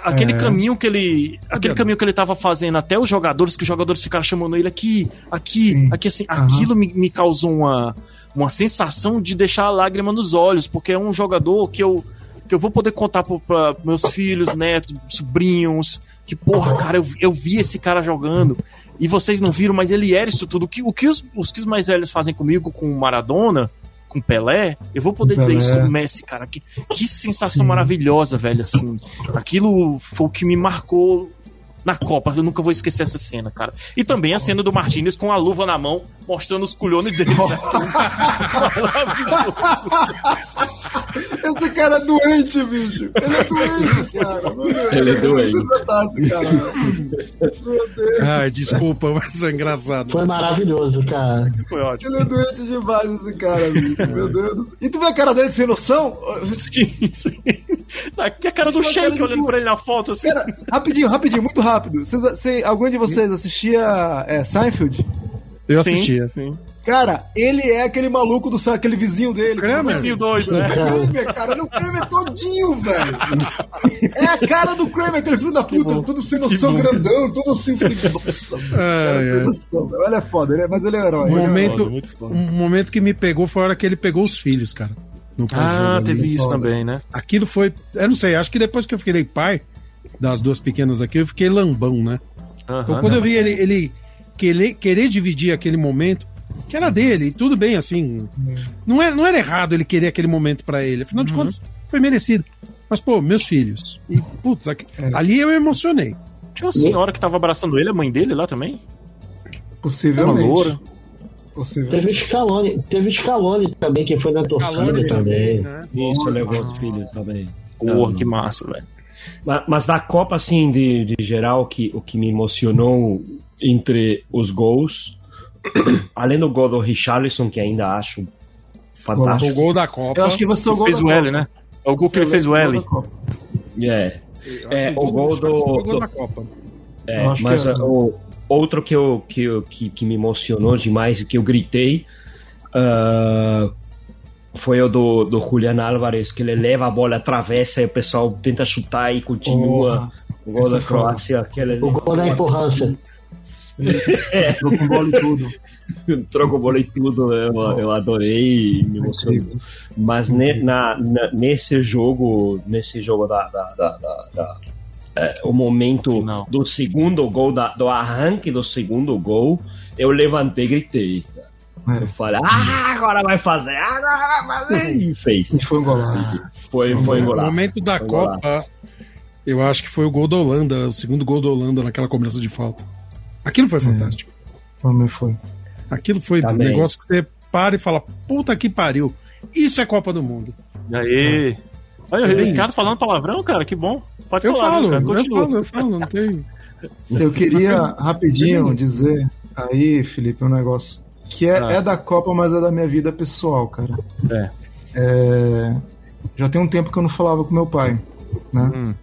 Aquele É. caminho que ele. Aquele caminho que ele tava fazendo até os jogadores, que os jogadores ficaram chamando ele aqui, aqui, Sim. aqui, assim. Aham. Aquilo me, me causou uma, uma sensação de deixar a lágrima nos olhos, porque é um jogador que eu. Que eu vou poder contar pra meus filhos, netos, sobrinhos. Que, porra, cara, eu, eu vi esse cara jogando. E vocês não viram, mas ele era isso tudo. O que, o que os, os que os mais velhos fazem comigo com o Maradona, com o Pelé, eu vou poder Com dizer Pelé. isso do Messi, cara. Que, que sensação Sim. maravilhosa, velho, assim. Aquilo foi o que me marcou na Copa. Eu nunca vou esquecer essa cena, cara. E também a cena do Martinez com a luva na mão, mostrando os culhones dele. né? Maravilhoso. Esse cara é doente, bicho. Ele é doente, cara. Meu Deus. Ele é doente. precisa dar esse cara. Meu Deus. Ai, desculpa, mas é engraçado. Foi maravilhoso, cara. Foi ótimo. Ele é doente demais, esse cara, bicho. Meu Deus do céu. E tu vê a cara dele sem noção? Isso. Aqui a cara do de olhando cu. pra ele na foto, assim. Cara, rapidinho, rapidinho, muito rápido. Vocês, cê- algum de vocês assistia é, Seinfeld? Eu Sim, assistia. Sim. Cara, ele é aquele maluco do Sa- aquele vizinho dele. Kramer? Vizinho doido, né? Kramer, cara, ele é o Kramer todinho, velho. É a cara do Kramer, aquele filho da puta, tudo sem noção, grandão, tudo assim. Nossa, mano, cara, Ai, sem noção. velho. Ele é foda, ele é- mas ele é herói. Um ele é herói. momento, muito foda. um momento que me pegou foi a hora que ele pegou os filhos, cara. No Ah, ali. teve isso foda. também, né? Aquilo foi. Eu não sei, acho que depois que eu fiquei pai das duas pequenas aqui, eu fiquei lambão, né? Então, Aham. quando eu vi ele, ele querer, querer dividir aquele momento, que era dele, e tudo bem, assim. Não, é, não era errado ele querer aquele momento pra ele. Afinal de contas, foi merecido. Mas, pô, meus filhos. E, putz, aqui- É. ali eu emocionei. Tinha uma senhora que tava abraçando ele, a mãe dele lá também. Uma Possivelmente. loura. Possivelmente. Teve Scaloni, teve Scaloni também, que foi na torcida também. né? Isso, levou os filhos também. Porra, que massa, velho. Mas, mas da Copa, assim, de, de geral, que, o que me emocionou entre os gols, além do gol do Richarlison, que ainda acho O fantástico. gol da Copa. Eu acho que vai ser o gol Fez da o Copa. L, né? É o gol que ele fez o L. É, é, o gol o do- gol da Copa. é, mas que é. o, outro que, eu, que, eu- que, que me emocionou demais e que eu gritei ah, foi o do, do Julian Álvares, que ele leva a bola, atravessa e o pessoal tenta chutar e continua. Porra, o gol da é. Croácia, aquele O gol da empurrância. Entrou com bola e tudo. troco bola e tudo, eu, eu adorei, me emocionou. Mas ne- na, na- nesse jogo, nesse jogo da, da, da- da- da- é, o momento Final. do segundo gol, da- do arranque do segundo gol, eu levantei e gritei. É. Eu falei, ah, agora vai fazer, agora vai fazer, e fez. E foi um golaço. Foi, foi O golaço. momento da Foi Copa, eu acho que foi o gol da Holanda, o segundo gol da Holanda naquela cobrança de falta. Aquilo foi fantástico. Também foi. Aquilo foi um Também. negócio que você para e fala, puta que pariu. Isso é Copa do Mundo. Aí. Olha, o Bem Ricardo falando palavrão, cara, que bom. Pode Eu falar, falo, cara, eu continua. falo, eu falo, não tem. Eu queria rapidinho dizer aí, Felipe, um negócio. Que é, Ah. é da Copa, mas é da minha vida pessoal, cara. É. É, Já tem um tempo que eu não falava com meu pai, né? Hum.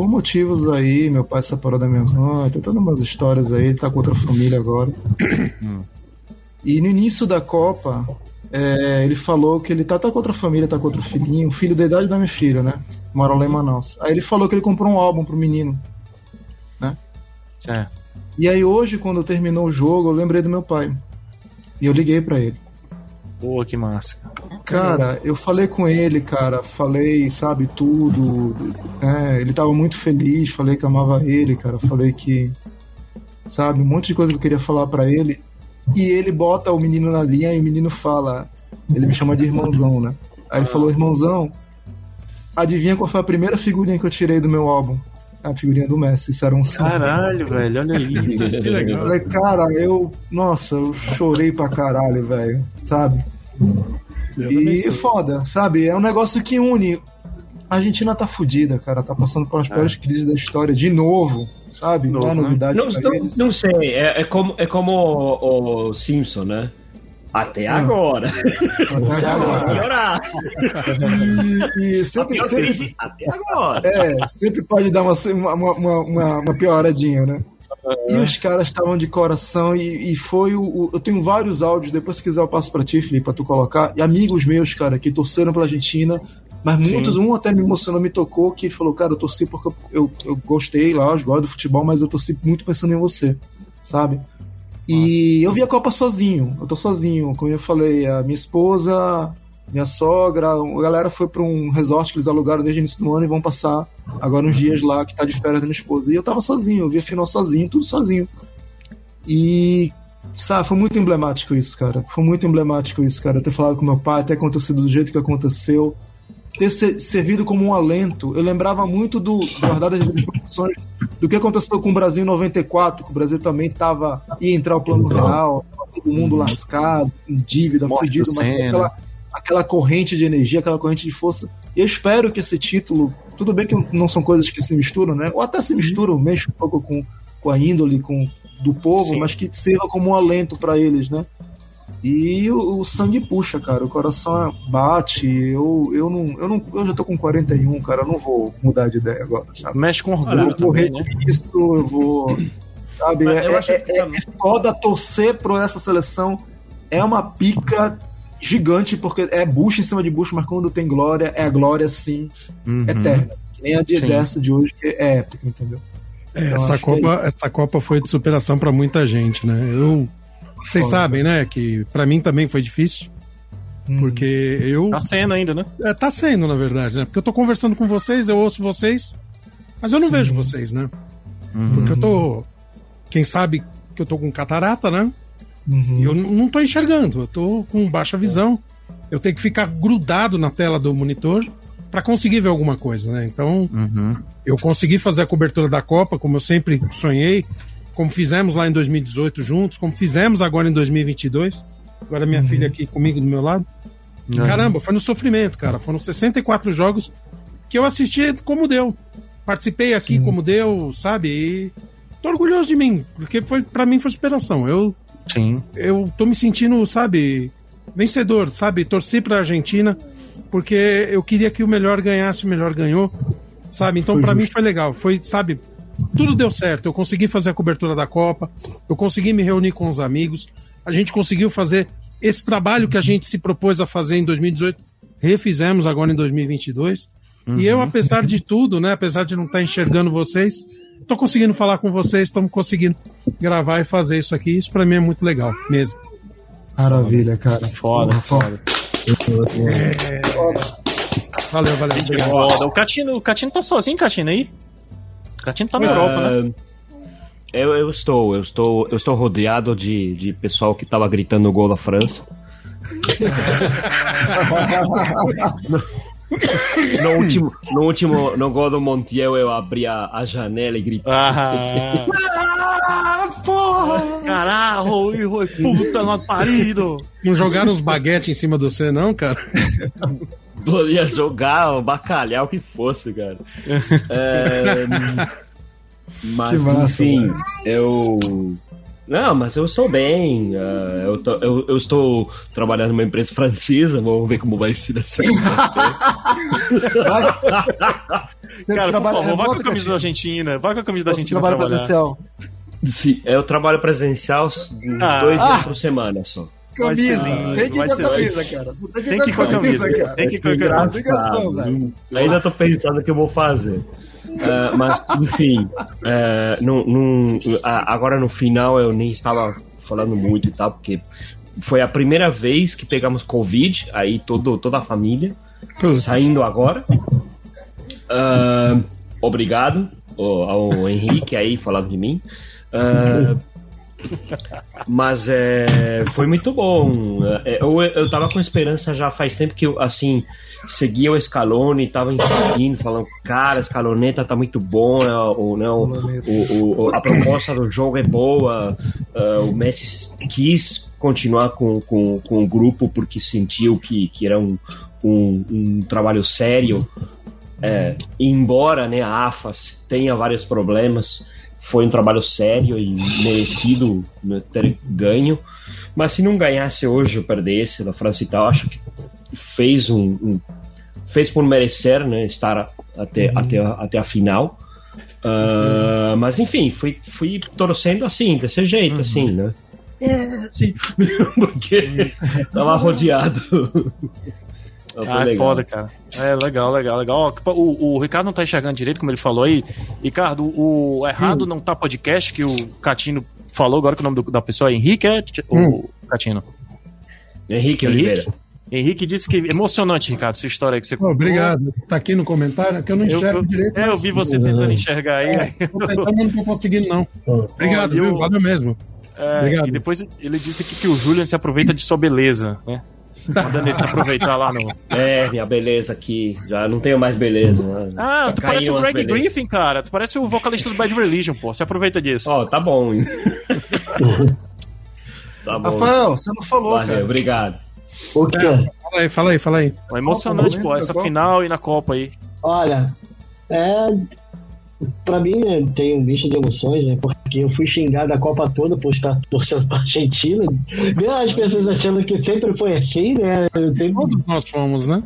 Por motivos aí, meu pai se separou da minha mãe, tem todas umas histórias aí, ele tá com outra família agora. e no início da Copa, é, ele falou que ele tá, tá com outra família, tá com outro filhinho, filho da idade da minha filha, né? Mora lá em Manaus. Aí ele falou que ele comprou um álbum pro menino. É. E aí hoje, quando terminou o jogo, eu lembrei do meu pai. E eu liguei pra ele. Pô, que massa. Cara, eu falei com ele, cara, falei, sabe, tudo. É, ele tava muito feliz, falei que amava ele, cara, falei que. Sabe, um monte de coisa que eu queria falar pra ele. E ele bota o menino na linha e o menino fala. Ele me chama de irmãozão, né? Aí ele falou, irmãozão, adivinha qual foi a primeira figurinha que eu tirei do meu álbum? A figurinha do Messi, isso era um sangue. Caralho, velho, olha aí. Que legal. Falei, cara, eu. Nossa, eu chorei pra caralho, velho. Sabe? E é foda, sabe? É um negócio que une. A Argentina tá fudida, cara. Tá passando por as piores crises da história de novo, sabe? Não é Novo, né? novidade Não, pra não, não sei, é, é como, é como o, o Simpson, né? Até agora. Até agora. Piorar. E, e sempre, sempre, crise, até agora. é, sempre pode dar uma, uma, uma, uma, pioradinha, né? E os caras estavam de coração e, e foi o, o- Eu tenho vários áudios, depois se quiser eu passo pra ti, Felipe, pra tu colocar. E amigos meus, cara, que torceram pela Argentina, mas muitos, um até me emocionou, me tocou, que falou, cara, eu torci porque eu, eu, eu gostei lá, eu gosto do futebol, mas eu torci muito pensando em você, sabe? E eu vi a Copa sozinho, eu tô sozinho, como eu falei, a minha esposa, minha sogra, a galera foi pra um resort que eles alugaram desde o início do ano e vão passar agora uns dias lá que tá de férias da minha esposa. E eu tava sozinho, eu vi a final sozinho, tudo sozinho. E, sabe, foi muito emblemático isso, cara. Foi muito emblemático isso, cara. Eu ter falado com meu pai, ter acontecido do jeito que aconteceu. Ter ser- servido como um alento. Eu lembrava muito do, guardado as informações, do que aconteceu com o Brasil em 94, que o Brasil também tava, ia entrar o plano real, todo mundo lascado, em dívida, Morte fudido, mas aquela, aquela corrente de energia, aquela corrente de força. E eu espero que esse título, tudo bem que não são coisas que se misturam, né? Ou até se misturam, mexe um pouco com, com a índole com, do povo, Sim. mas que sirva como um alento para eles, né? E o, o sangue puxa, cara, o coração bate. Eu, eu, não, eu não. Eu já tô com 41, cara, eu não vou mudar de ideia agora, sabe? Mexe com Eu orgulho vou também, né? disso, eu vou. Sabe? Mas É, eu acho é, que é, também- é foda torcer por essa seleção. É uma pica gigante, porque é bucho em cima de bucho, mas quando tem glória, é a glória sim, Uhum. eterna. Que nem a de dessa de hoje, que é épica, entendeu? É, Eu essa, é Copa, essa Copa foi de superação pra muita gente, né? Eu, vocês sabem, né, que pra mim também foi difícil, Hum. porque eu Tá sendo ainda, né? é, tá sendo, na verdade, né? Porque eu tô conversando com vocês, eu ouço vocês, mas eu não vejo vocês, né? Porque eu tô. Quem sabe que eu tô com catarata, né? Uhum. E eu não tô enxergando, eu tô com baixa visão. Eu tenho que ficar grudado na tela do monitor pra conseguir ver alguma coisa, né? Então, Uhum. eu consegui fazer a cobertura da Copa, como eu sempre sonhei, como fizemos lá em 2018 juntos, como fizemos agora em 2022. Agora minha filha aqui comigo do meu lado. E, Caramba, foi no sofrimento, cara. Foram 64 jogos que eu assisti como deu. Participei aqui como deu, sabe? E tô orgulhoso de mim, porque foi para mim foi superação. Eu Sim. eu tô me sentindo, sabe, vencedor, sabe? Torci pra Argentina porque eu queria que o melhor ganhasse, o melhor ganhou, sabe? Então pra mim foi legal, foi, sabe, tudo deu certo. Eu consegui fazer a cobertura da Copa, eu consegui me reunir com os amigos, a gente conseguiu fazer esse trabalho que a gente se propôs a fazer em 2018, refizemos agora em 2022. E eu, apesar de tudo, né, apesar de não estar enxergando vocês, tô conseguindo falar com vocês, estamos conseguindo gravar e fazer isso aqui. Isso pra mim é muito legal, mesmo. Maravilha, cara. Foda, Porra, foda. Valeu, valeu. Gente, Obrigado. foda. O Catino, o Catino tá sozinho, Catino, aí? O Catino tá na Europa, né? Ah, Eu, eu estou, eu estou, eu estou rodeado de, de pessoal que estava gritando o gol da França. No último, no último, no gol do Montiel eu abri a, a janela e gritei. Ah, porra! caralho, hijo de puta, no parido. Não jogaram os baguetes em cima do você, não, cara? Podia jogar o bacalhau que fosse, cara. É, mas, massa, enfim, velho. eu. Não, mas eu estou bem. ah, eu, tô- eu- eu estou trabalhando numa empresa francesa. Vamos ver como vai ser essa. Cara, por favor, vai com a camisa da? Argentina. Vai com a camisa da Argentina trabalhar. presencial. Sim, eu trabalho presencial Ah. dois dias Ah. por semana só. Camisa. Tem que ir com a camisa, cara. Tem que ir com a camisa. cara. Tem que ir com a camisa. Obrigação, velho. Ainda tô pensando o que eu vou fazer. Ah, mas, enfim, no- no- a- agora no final eu nem estava falando muito e tal, porque foi a primeira vez que pegamos Covid, aí todo, toda a família, Putz. saindo agora. Ah, obrigado ao, ao Henrique aí falando de mim. Ah, mas é, foi muito bom. É, Eu, eu tava com esperança já faz tempo que eu, assim, seguia o Scaloni, tava insistindo, falando, cara, Scaloneta tá muito bom, né, ou não, o, o- a proposta do jogo é boa, ah, o Messi quis continuar com, com, com o grupo porque sentiu que, que era um, um, um trabalho sério. É, embora né, a AFAS tenha vários problemas, foi um trabalho sério e merecido né, ter ganho. Mas se não ganhasse hoje ou perdesse da França e tal, acho que fez um, um- fez por merecer né, estar até, até, a- até a final. Ah, mas enfim, fui, fui torcendo assim, desse jeito, assim, né? É, sim. Porque tava rodeado. Ah, é legal. foda, cara. É legal, legal, legal. Ó, O, o Ricardo não tá enxergando direito, como ele falou aí. Ricardo, o errado não tá podcast que o Catino falou agora que o nome do- da pessoa é Henrique, é? O Catino. Henrique Henrique? Oliveira. Henrique disse que emocionante, Ricardo, sua história aí que você Pô, obrigado. Tá aqui no comentário, que eu não enxergo eu, direito. é, eu vi você tentando enxergar aí. aí Tô tentando, não tô conseguindo, não. Obrigado, viu? Valeu mesmo. É, Obrigado. e depois ele disse aqui que o Julian se aproveita de sua beleza, né? Mandando ele se aproveitar lá no. É, minha beleza aqui. Já não tenho mais beleza. Ah, tu Caiu parece o Greg belezas. Griffin, cara. Tu parece o vocalista do Bad Religion, pô. Se aproveita disso. Ó, tá bom. hein? tá bom. Rafael, você não falou, Valeu, cara. obrigado. O quê? Fala aí, fala aí, fala aí. É emocionante, pô, essa final e na Copa aí. Olha, é. Pra mim, né, tem um misto de emoções, né? Porque eu fui xingado a Copa toda por estar torcendo pra Argentina. Mesmo as pessoas achando que sempre foi assim, né? Eu tenho... Todos nós fomos, né?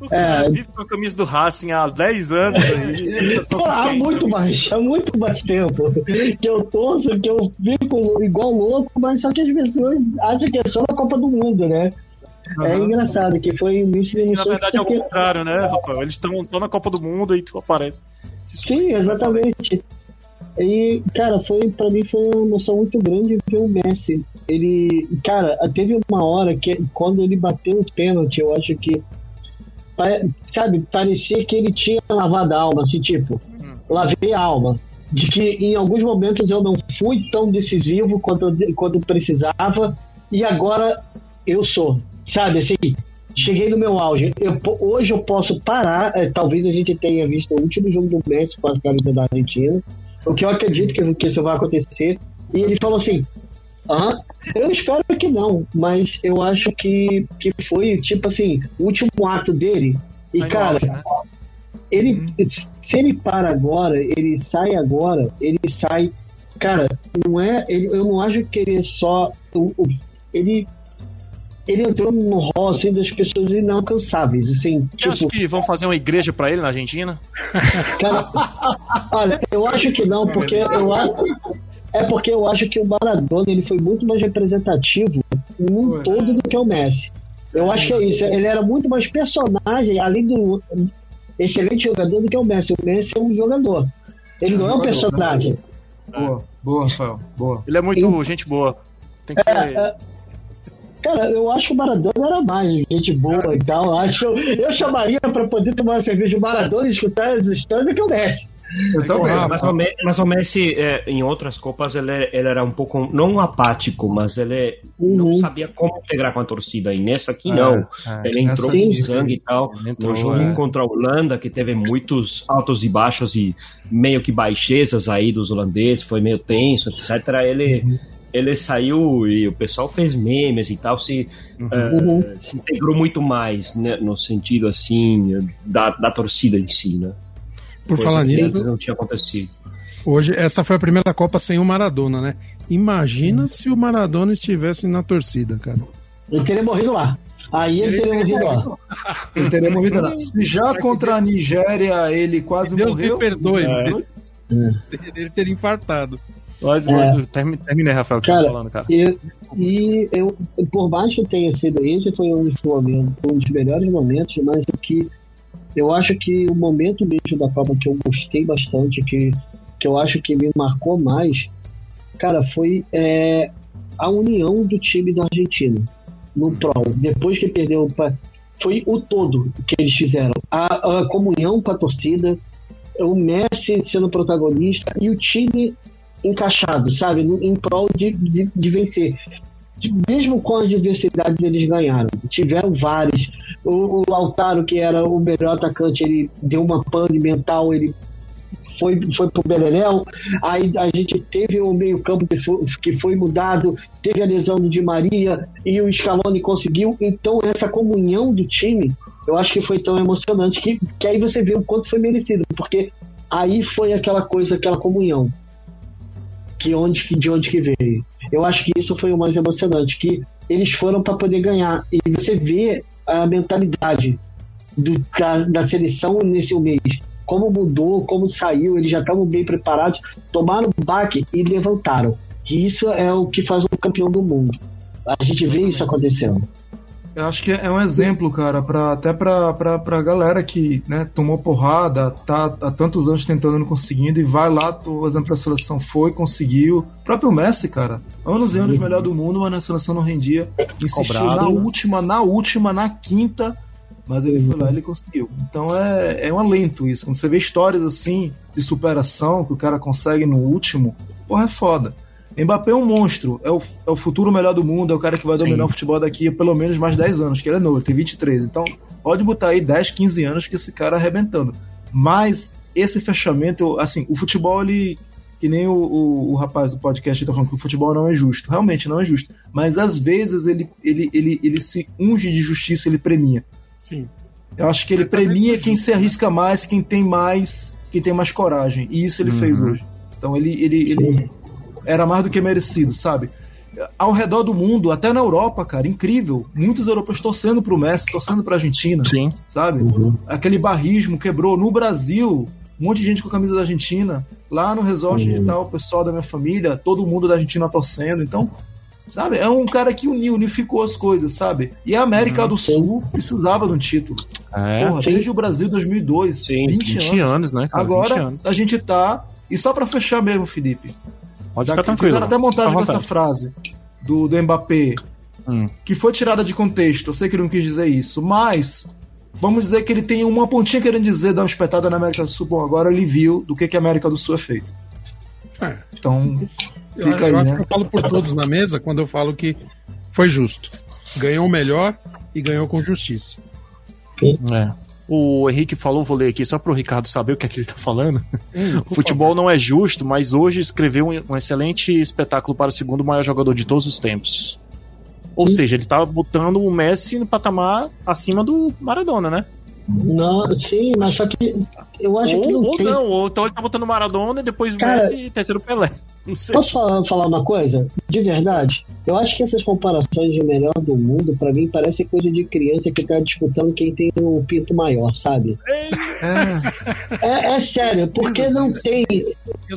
O cara É. vive com a camisa do Racing há 10 anos aí. Pô, há muito mais, há muito mais tempo que eu torço, que eu fico igual louco, mas só que as pessoas acham que é só na Copa do Mundo, né? É engraçado que foi misto de E, na verdade é o contrário, né, Rafael? Eles estão só na Copa do Mundo e tu aparece. Sim, exatamente. E, cara, foi para mim foi uma emoção muito grande ver o Messi. Ele, cara, teve uma hora que quando ele bateu o pênalti, eu acho que sabe, parecia que ele tinha lavado a alma, assim, tipo, lavei a alma. De que em alguns momentos eu não fui tão decisivo quanto, quanto precisava, e agora eu sou. Sabe, assim, cheguei no meu auge. Eu, hoje eu posso parar. eh, talvez a gente tenha visto o último jogo do Messi com a camisa da Argentina. O que eu acredito que, que isso vai acontecer. E ele falou assim: Hã? Eu espero que não, mas eu acho que, que foi, tipo assim, o último ato dele. E, no cara, auge, né? ele, se ele para agora, ele sai agora, ele sai. Cara, não é. Ele, eu não acho que ele é só. o- o- ele. Ele entrou no rol assim, das pessoas inalcançáveis. Assim, Você acha tipo, que vão fazer uma igreja pra ele na Argentina? Cara, olha, eu acho que não, porque eu acho. É porque eu acho que o Maradona ele foi muito mais representativo num Foi. todo do que o Messi. Eu acho que é isso. Ele era muito mais personagem, além do excelente jogador, do que o Messi. O Messi é um jogador. Ele não é um Jogador, personagem. Boa, boa, Rafael. Boa. Ele é muito gente boa. Tem que ser. É, Cara, eu acho que o Maradona era mais gente boa e tal. Eu Acho que eu, eu chamaria pra poder tomar uma cerveja de Maradona e escutar as histórias do que o Messi. Eu também. Mas o, Me- mas o Messi, é, em outras Copas, ele, ele era um pouco, não apático, mas ele não Uhum. sabia como integrar com a torcida. E nessa aqui, não. é. Ele entrou com sangue e tal. Entrou, no jogo é. contra a Holanda, que teve muitos altos e baixos e meio que baixezas aí dos holandeses, foi meio tenso, etc. Ele, ele saiu e o pessoal fez memes e tal, se, eh, se integrou muito mais, né, no sentido assim, da, da torcida em si, né? Por Coisa falar nisso, não tinha acontecido. hoje essa foi a primeira Copa sem o Maradona, né? Imagina se o Maradona estivesse na torcida, cara. Ele teria morrido lá. Aí ele, ele teria morrido lá. Ele teria morrido lá. Se já contra a Nigéria ele quase Deus morreu. me perdoe, é. ele teria infartado. Mas, é. termina aí, Rafael, que cara, tá falando, cara. E, e eu, por mais que tenha sido esse, foi um dos, momentos, um dos melhores momentos, mas o que eu acho que o momento mesmo da Copa que eu gostei bastante, que, que eu acho que me marcou mais, cara, foi é, a união do time da Argentina no Pro. Depois que perdeu, foi o todo que eles fizeram. A, a comunhão com a torcida, o Messi sendo protagonista e o time encaixado, sabe? Em prol de, de, de vencer. Mesmo com as diversidades, eles ganharam. Tiveram vários. O, o Lautaro, que era o melhor atacante, ele deu uma pane mental, ele foi, foi pro Beleléu. Aí a gente teve o meio-campo que foi, que foi mudado, teve a lesão do Di Maria e o Scaloni conseguiu. Então, essa comunhão do time, eu acho que foi tão emocionante que, que aí você vê o quanto foi merecido, porque aí foi aquela coisa, aquela comunhão que onde de onde que veio. Eu acho que isso foi o mais emocionante, que eles foram para poder ganhar e você vê a mentalidade do, da, da seleção nesse mês, como mudou, como saiu, eles já estavam bem preparados, tomaram o baque e levantaram. Que isso é o que faz um campeão do mundo. A gente vê isso acontecendo. Eu acho que é um exemplo, cara, pra, até pra, pra, pra galera que né, tomou porrada, tá há tantos anos tentando não conseguindo, e vai lá, o exemplo da seleção foi, conseguiu. O próprio Messi, cara, anos e anos uhum. melhor do mundo, mas na seleção não rendia. Insistiu Cobrado. na última, na última, na quinta, mas ele foi lá e ele conseguiu. Então é, é um alento isso. Quando você vê histórias assim de superação que o cara consegue no último, porra, é foda. Mbappé é um monstro, é o, é o futuro melhor do mundo, é o cara que vai dominar Sim. o futebol daqui a pelo menos mais 10 anos, que ele é novo, ele tem 23. Então, pode botar aí 10, 15 anos que esse cara arrebentando. Mas esse fechamento, assim, o futebol, ele. Que nem o, o, o rapaz do podcast tá falando que o futebol não é justo. Realmente não é justo. Mas às vezes ele, ele, ele, ele se unge de justiça, ele premia. Sim. Eu acho que ele premia quem se arrisca mais, quem tem mais, quem tem mais coragem. E isso ele uhum. fez hoje. Então ele, ele, ele, era mais do que merecido, sabe? Ao redor do mundo, até na Europa, cara, incrível. Muitos europeus torcendo pro Messi, torcendo pra Argentina. Sim. Sabe? Uhum. Aquele barrismo quebrou. No Brasil, um monte de gente com a camisa da Argentina. Lá no resort uhum. e tal, o pessoal da minha família, todo mundo da Argentina torcendo. Então, sabe? É um cara que uniu, unificou as coisas, sabe? E a América uhum. do Sul precisava de um título. É, Porra, desde o Brasil 2002, sim, 20, 20 anos. anos né, cara? Agora anos. a gente tá. E só para fechar mesmo, Felipe, Pode ficar tranquilo. Fizeram até montagem com essa frase do, do Mbappé, hum. que foi tirada de contexto. Eu sei que ele não quis dizer isso, mas vamos dizer que ele tem uma pontinha querendo dizer, dar uma espetada na América do Sul. Bom, agora ele viu do que, que a América do Sul é feita. É. Então, fica eu, aí, eu né? eu falo por todos na mesa quando eu falo que foi justo. Ganhou o melhor e ganhou com justiça. É. O Henrique falou, vou ler aqui só para o Ricardo saber o que é que ele está falando. Hum, o futebol favor. não é justo, mas hoje escreveu um, um, excelente espetáculo para o segundo maior jogador de todos os tempos. Ou seja, ele está botando o Messi no patamar acima do Maradona, né? Não, sim, mas só que eu acho ou, que não ou tem... não, ou então ele tá botando Maradona e depois o Cara, Messi e terceiro Pelé. Posso falar, falar uma coisa? De verdade, eu acho que essas comparações de melhor do mundo, para mim, parece coisa de criança que tá disputando quem tem o um pinto maior, sabe? É, é, é sério, porque não tem.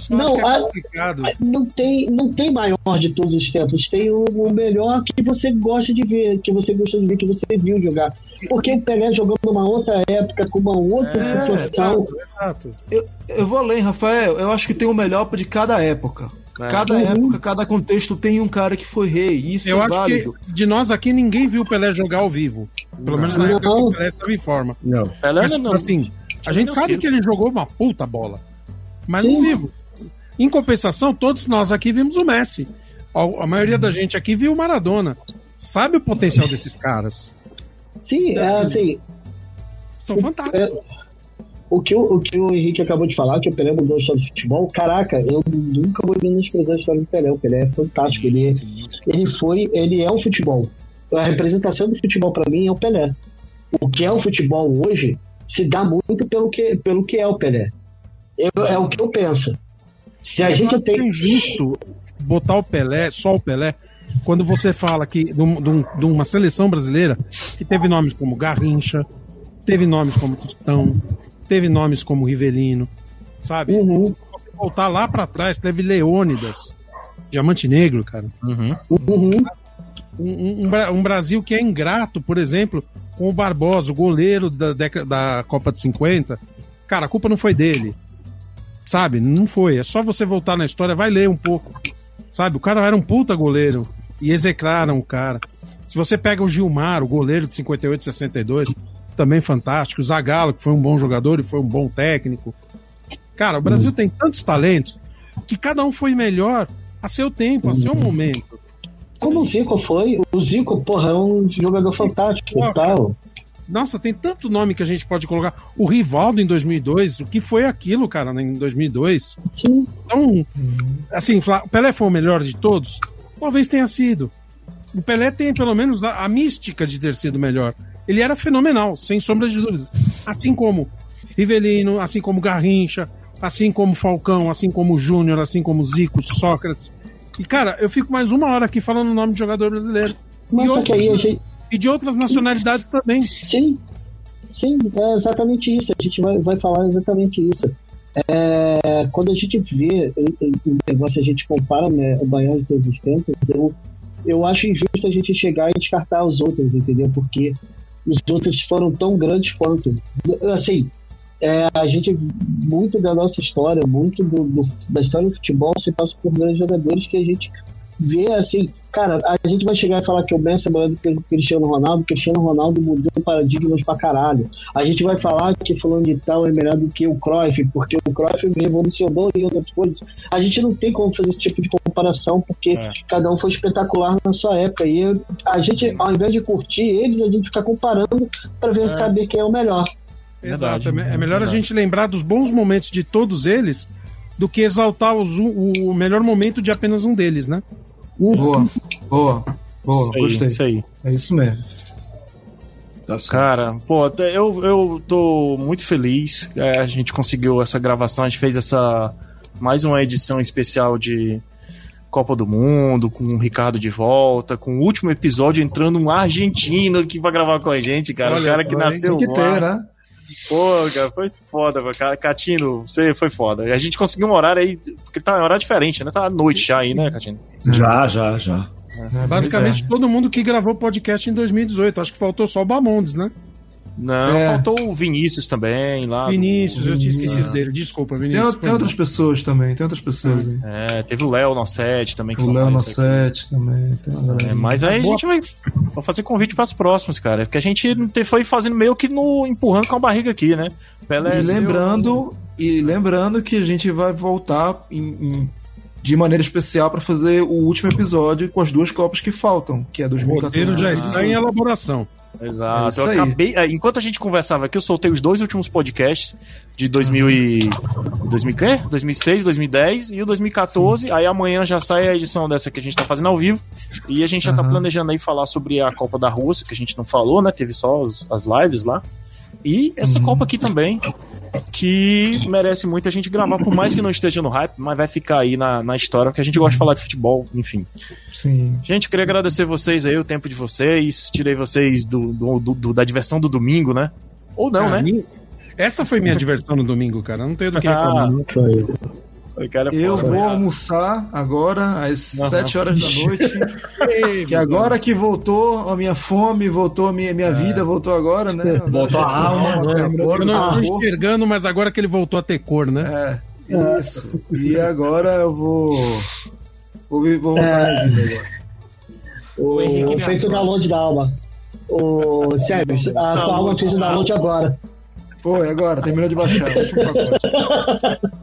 não, é a, não tem, não tem maior de todos os tempos. Tem o, o, melhor que você gosta de ver, que você gosta de ver, que você viu jogar. Porque o Pelé jogando numa outra época, com uma outra é, situação. Exato, exato. Eu, eu vou além, Rafael. Eu acho que tem o melhor de cada época. É. Cada uhum. época, cada contexto tem um cara que foi rei. Isso eu é acho válido. que de nós aqui ninguém viu o Pelé jogar ao vivo. Pelo não. menos na época que o Pelé estava em forma. Não. Pelé Mas, não. assim, a gente sabe que ele jogou uma puta bola. Mas Sim. não vimos. Em compensação, todos nós aqui vimos o Messi. A, a maioria da gente aqui viu o Maradona. Sabe o potencial desses caras? Sim, é assim. São fantásticos. É, o que, o, o que o Henrique acabou de falar, que o Pelé mudou a história do futebol, caraca, eu nunca vou menosprezar a história do Pelé. O Pelé é fantástico. Ele, ele foi, ele é o futebol. A representação do futebol para mim é o Pelé. O que é o futebol hoje se dá muito pelo que, pelo que é o Pelé. Eu, é o que eu penso. Se a eu gente tem. É injusto botar o Pelé, só o Pelé, quando você fala que de, um- de um- de uma seleção brasileira que teve nomes como Garrincha, teve nomes como Tostão, teve nomes como Rivelino, sabe? Uhum, Se você voltar lá pra trás, teve Leônidas, Diamante Negro, cara. uhum. Um, um- um um Brasil que é ingrato, por exemplo, com o Barbosa, o goleiro da, década, da Copa de 50. Cara, a culpa não foi dele. Sabe? Não foi. É só você voltar na história, vai ler um pouco. Sabe? O cara era um puta goleiro. E execraram o cara. Se você pega o Gilmar, o goleiro de 58 e 62, também fantástico. O Zagallo, que foi um bom jogador e foi um bom técnico. Cara, o Brasil tem tantos talentos que cada um foi melhor a seu tempo, a seu momento. Como o Zico foi, o Zico, porra, é um jogador fantástico e tal. Nossa, tem tanto nome que a gente pode colocar. O Rivaldo em 2002, o que foi aquilo, cara, em 2002? Sim. Então, assim, o Pelé foi o melhor de todos? Talvez tenha sido. O Pelé tem pelo menos a, a mística de ter sido melhor. Ele era fenomenal, sem sombra de dúvidas. Assim como Rivelino, assim como Garrincha, assim como Falcão, assim como Júnior, assim como Zico, Sócrates. E, cara, eu fico mais uma hora aqui falando o nome de jogador brasileiro. Mas E que aí gente. E de outras nacionalidades também. Sim, sim, é exatamente isso. A gente vai, vai falar exatamente isso. É, quando a gente vê o- negócio, a gente compara né, o Baiano de todos os tempos, eu, eu acho injusto a gente chegar e descartar os outros, entendeu? Porque os outros foram tão grandes quanto. Assim, é, a gente, muito da nossa história, muito do, do- da história do futebol se passa por grandes jogadores que a gente vê assim, cara, a gente vai chegar e falar que o Messi é melhor do que o Cristiano Ronaldo, o Cristiano Ronaldo mudou paradigmas pra caralho. A gente vai falar que fulano de tal é melhor do que o Cruyff, porque o Cruyff revolucionou e outras coisas. A gente não tem como fazer esse tipo de comparação, porque É. cada um foi espetacular na sua época. E a gente, ao invés de curtir eles, a gente fica comparando pra ver saber quem é o melhor. Exato. Verdade, É me- é melhor a verdade. gente lembrar dos bons momentos de todos eles do que exaltar os um- o melhor momento de apenas um deles, né? Boa, boa, boa, Isso aí, gostei. isso aí. É isso mesmo. Tá. Cara, pô, eu, eu tô muito feliz. É, a gente conseguiu essa gravação, a gente fez essa mais uma edição especial de Copa do Mundo, com o Ricardo de volta, com o último episódio entrando um argentino que vai gravar com a gente, cara. o Olha cara que nasceu Tem que lá. ter, né? Pô, cara, foi foda, cara. Catino, você foi foda. A gente conseguiu um horário aí, porque tá um horário diferente, né? Tá à noite já aí, né, Catino? Já, já, já. É, Basicamente, todo mundo que gravou podcast em 2018. Acho que faltou só o Bamondes, né? Não, É. faltou o Vinícius também lá. do- Vinícius, eu tinha esquecido dele. Desculpa, Tem, Vinícius. o- tem outras pessoas também, tem outras pessoas aí. É, teve o Léo Nosset também. que O Léo. Nossete também. Tem É, mas aí a Boa. gente vai, vai fazer convite para os próximos, cara. Porque a gente foi fazendo meio que no empurrando com a barriga aqui, né? Pelé E seu- lembrando, e lembrando que a gente vai voltar em- em- de maneira especial para fazer o último episódio com as duas copas que faltam, que é O 2014. roteiro já está em elaboração. É Exato. isso eu acabei, é, enquanto a gente conversava aqui, eu soltei os dois últimos podcasts de 2000 e 2000 quê? 2006, 2010 e o 2014. Aí amanhã já sai a edição dessa que a gente tá fazendo ao vivo. E a gente já tá Aham. planejando aí falar sobre a Copa da Rússia, que a gente não falou, né? Teve só os- as lives lá. E essa Uhum. Copa aqui também, que merece muito a gente gravar, por mais que não esteja no hype, mas vai ficar aí na, na história, porque a gente gosta de falar de futebol, enfim. Sim. Gente, queria agradecer vocês aí, o tempo de vocês. Tirei vocês do, do- do- do- da diversão do domingo, né? Ou não, Ah, né? minha- Essa foi minha diversão no domingo, cara. Não tenho do que Ah, reclamar. não. O cara é Eu foda, vou né? almoçar agora às Aham. 7 horas da noite. Ei, Que agora que voltou a minha fome, voltou a minha, minha vida, voltou agora, né? Voltou a alma, né? Eu não a enxergando, mas agora que ele voltou a ter cor, né? É, isso. E agora eu vou. Vou, vou voltar É. vida agora. O, Henrique me fez o download da alma. O Sérgio, a tua alma fez o download agora. Foi, agora, terminou de baixar. Último pacote.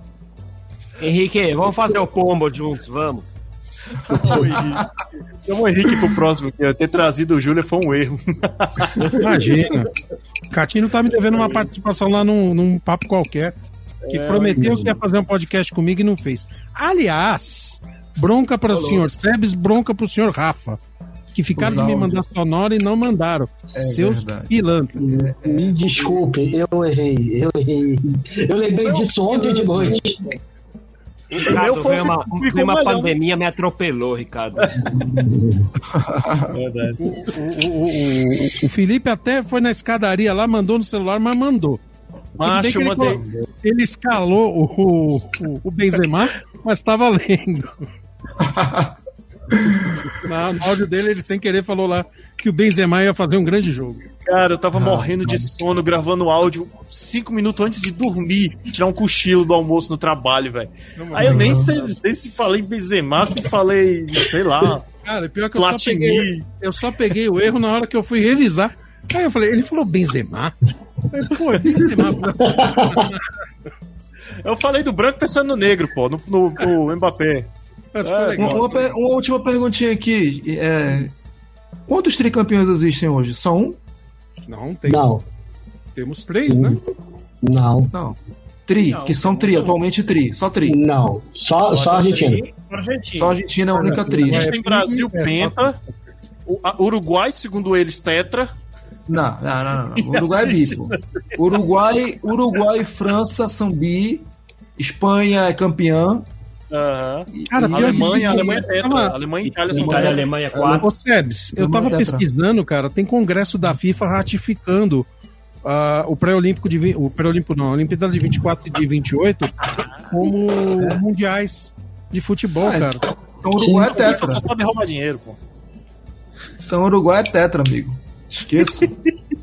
Henrique, vamos fazer o combo juntos, vamos. Chama o Henrique pro próximo, que eu ter trazido o Júlio foi um erro. Imagina. Catino tá me devendo uma participação lá num, num papo qualquer. Que prometeu que ia fazer um podcast comigo e não fez. Aliás, bronca para o senhor Sebes, bronca pro senhor Rafa. Que ficaram Os de me mandar sonora e não mandaram. É Seus verdade. pilantras. Me desculpe, eu errei, eu errei. Eu lembrei disso ontem de noite. Ricardo, meu foi- veio uma, veio uma pandemia, me atropelou, Ricardo. Verdade. O, o, o, o Felipe até foi na escadaria lá, mandou no celular, mas mandou. Macho, ele, mandei. ele escalou o, o, o Benzema, mas estava lendo. Na- no áudio dele, ele sem querer falou lá que o Benzema ia fazer um grande jogo. Cara, eu tava morrendo de sono gravando áudio cinco minutos antes de dormir, tirar um cochilo do almoço no trabalho, velho. Aí eu nem sei, sei se falei Benzema, se falei, sei lá, Cara, pior que eu só, Platini. peguei, eu só peguei o erro na hora que eu fui revisar. Aí eu falei, ele falou Benzema? Eu falei, pô, é Benzema. Eu falei do branco pensando no negro, pô, no, no, no Mbappé. É. Uma, uma uma última perguntinha aqui. É, quantos tricampeões existem hoje? Só um? Não, tem, Não, temos três, né? não, Não. Tri, Não, que são tri, atualmente tri. Só tri. não. Só, só a Argentina. Argentina. Só a Argentina é a única tri. A gente tem Brasil, é, Penta, Uruguai, segundo eles, Tetra. Não, não, não, não. Uruguai é bi, pô. Uruguai, Uruguai e França são bi. Espanha é campeã. Aham. Cara, que- Alemanha, a Alemanha é. Tava- A Alemanha e Itália são Itália e. Alemanha 4. Ô, Sebs, eu tava pesquisando, cara, tem congresso da FIFA ratificando ah, o pré-olímpico de o pré-olímpico não, a Olimpíada de 24 e de 28 como mundiais de futebol, Ah, cara. Então Uruguai é FIFA tetra. só sabe roubar dinheiro, pô. Então Uruguai é tetra, amigo. Esqueça.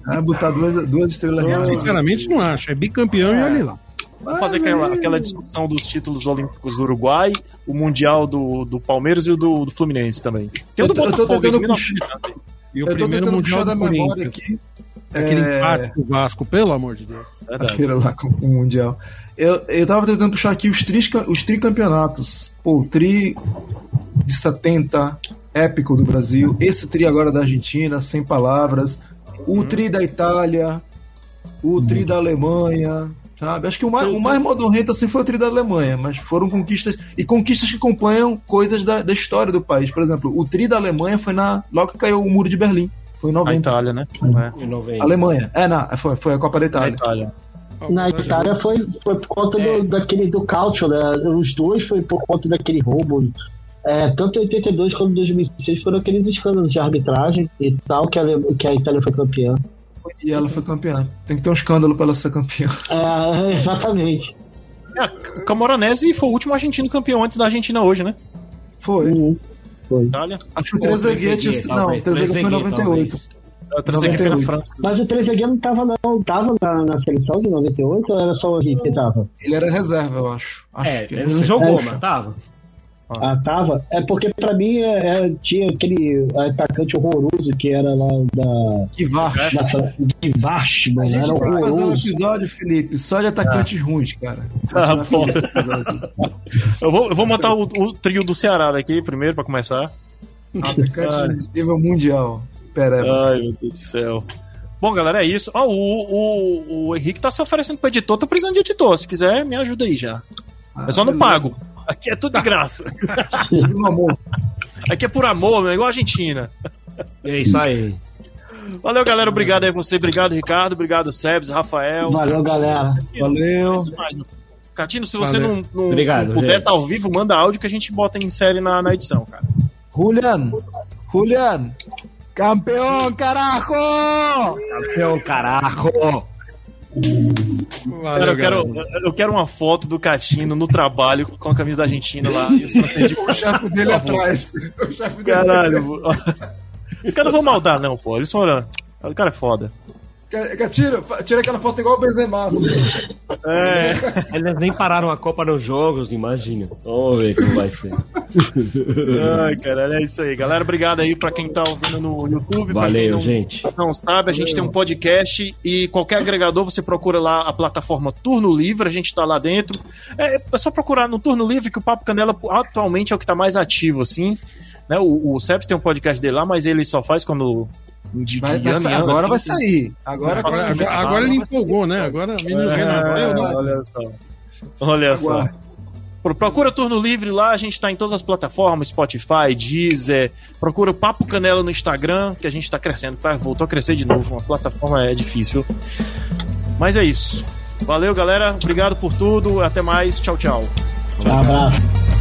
Vai botar duas, duas estrelas Eu, reais. sinceramente não acho, é bicampeão e olha lá. Vamos fazer aquela, aquela discussão dos títulos olímpicos do Uruguai, o Mundial do, do Palmeiras e o do, do Fluminense também. Tem o do Eu tô- eu tô Botafogo de tentando 1990. E o Eu tô primeiro tentando mundial puxar da do memória aqui. aquele É, empate com o Vasco, pelo amor de Deus. Verdade. Aquele lá com o Mundial. Eu, eu tava tentando puxar aqui os, tris, os tricampeonatos. Pô, o tri de 70, épico do Brasil. Esse tri agora da Argentina, sem palavras. O tri da Itália. O tri da Alemanha. Sabe? Acho que o mais, o mais modorrento assim foi o tri da Alemanha, mas foram conquistas. E conquistas que acompanham coisas da, da história do país. Por exemplo, o tri da Alemanha foi na. Logo que caiu o muro de Berlim. Foi em A 90. Itália, né? É. Em 90. Alemanha. É, não, foi, foi a Copa da A Itália. Itália. Na Itália foi, foi por conta do, daquele do Calcio, né? Os dois foi por conta daquele roubo. É, tanto em 82 quanto em 2006 foram aqueles escândalos de arbitragem e tal que a, que a Itália foi campeã. E ela foi campeã. Tem que ter um escândalo pra ela ser campeã. É, exatamente. É, o Camoranese foi o último argentino campeão antes da Argentina hoje, né? Foi. Uhum. Foi. Itália. Acho que o Trezeguet tinha sido. Não, o Trezeguet foi em 98. A Trezeguet foi na 98. França. Mas o Trezeguet não tava, não. Tava na, na seleção de 98 ou era só o Henrique que tava? Ele era reserva, eu acho. acho É, que ele não jogou, É, mas tava. Ah, tava? É porque pra mim é, é, tinha aquele atacante horroroso que era lá da. Guivarch, A mano. Era vai fazer um horroroso. episódio, Felipe, só de atacantes ruins, cara. Ah, foda. Eu vou, eu vou montar o, o trio do Ceará daqui primeiro pra começar. Atacantes de nível mundial. Pera, Ai, meu Deus do céu. Bom, galera, é isso. Ó, o, o, o Henrique tá se oferecendo pro editor, tô precisando de editor. Se quiser, me ajuda aí já. É só não pago. Aqui é tudo de graça. Aqui é por amor, meu, igual a Argentina. É isso aí. Valeu, galera. Obrigado aí você. Obrigado, Ricardo. Obrigado, Sebs, Rafael. Valeu, galera. Valeu. Catino, se você Valeu. não, não, Obrigado, não puder estar ao vivo, manda áudio que a gente bota em série na, na edição, cara. Julian. Julian. Campeão, carajo! Campeão, carajo! Cara, eu, quero, eu quero uma foto do Catino no trabalho com a camisa da Argentina lá e os franceses de O chefe dele atrás. O chefe dele Caralho. Os caras não vão maldar, não, pô. Eles foram. O cara é foda. Tira, tira aquela foto igual o Benzema. assim. É. Eles nem pararam a Copa nos jogos, imagina. Vamos ver como vai ser. Ai, caralho, é isso aí. Galera, obrigado aí pra quem tá ouvindo no YouTube. pra quem Valeu, não, gente. não sabe, a gente tem um podcast e qualquer agregador você procura lá a plataforma Turno Livre, a gente tá lá dentro. É, é só procurar no Turno Livre que o Papo Canela atualmente é o que tá mais ativo, assim. Né? O, o Seps tem um podcast dele lá, mas ele só faz quando. De, Vai- de vai ano ano, agora assim, vai sair. Agora, Agora- Agora, agora- agora ele empolgou, né? Agora o menino renasceu, né? É, olha só. Olha só. Aguarde. Pro- Procura Turno Livre lá, a gente tá em todas as plataformas, Spotify, Deezer. Procura o Papo Canela no Instagram, que a gente tá crescendo, tá? Voltou a crescer de novo. Uma plataforma é difícil. Mas é isso. Valeu, galera. Obrigado por tudo. Até mais. Tchau, tchau. Um abraço.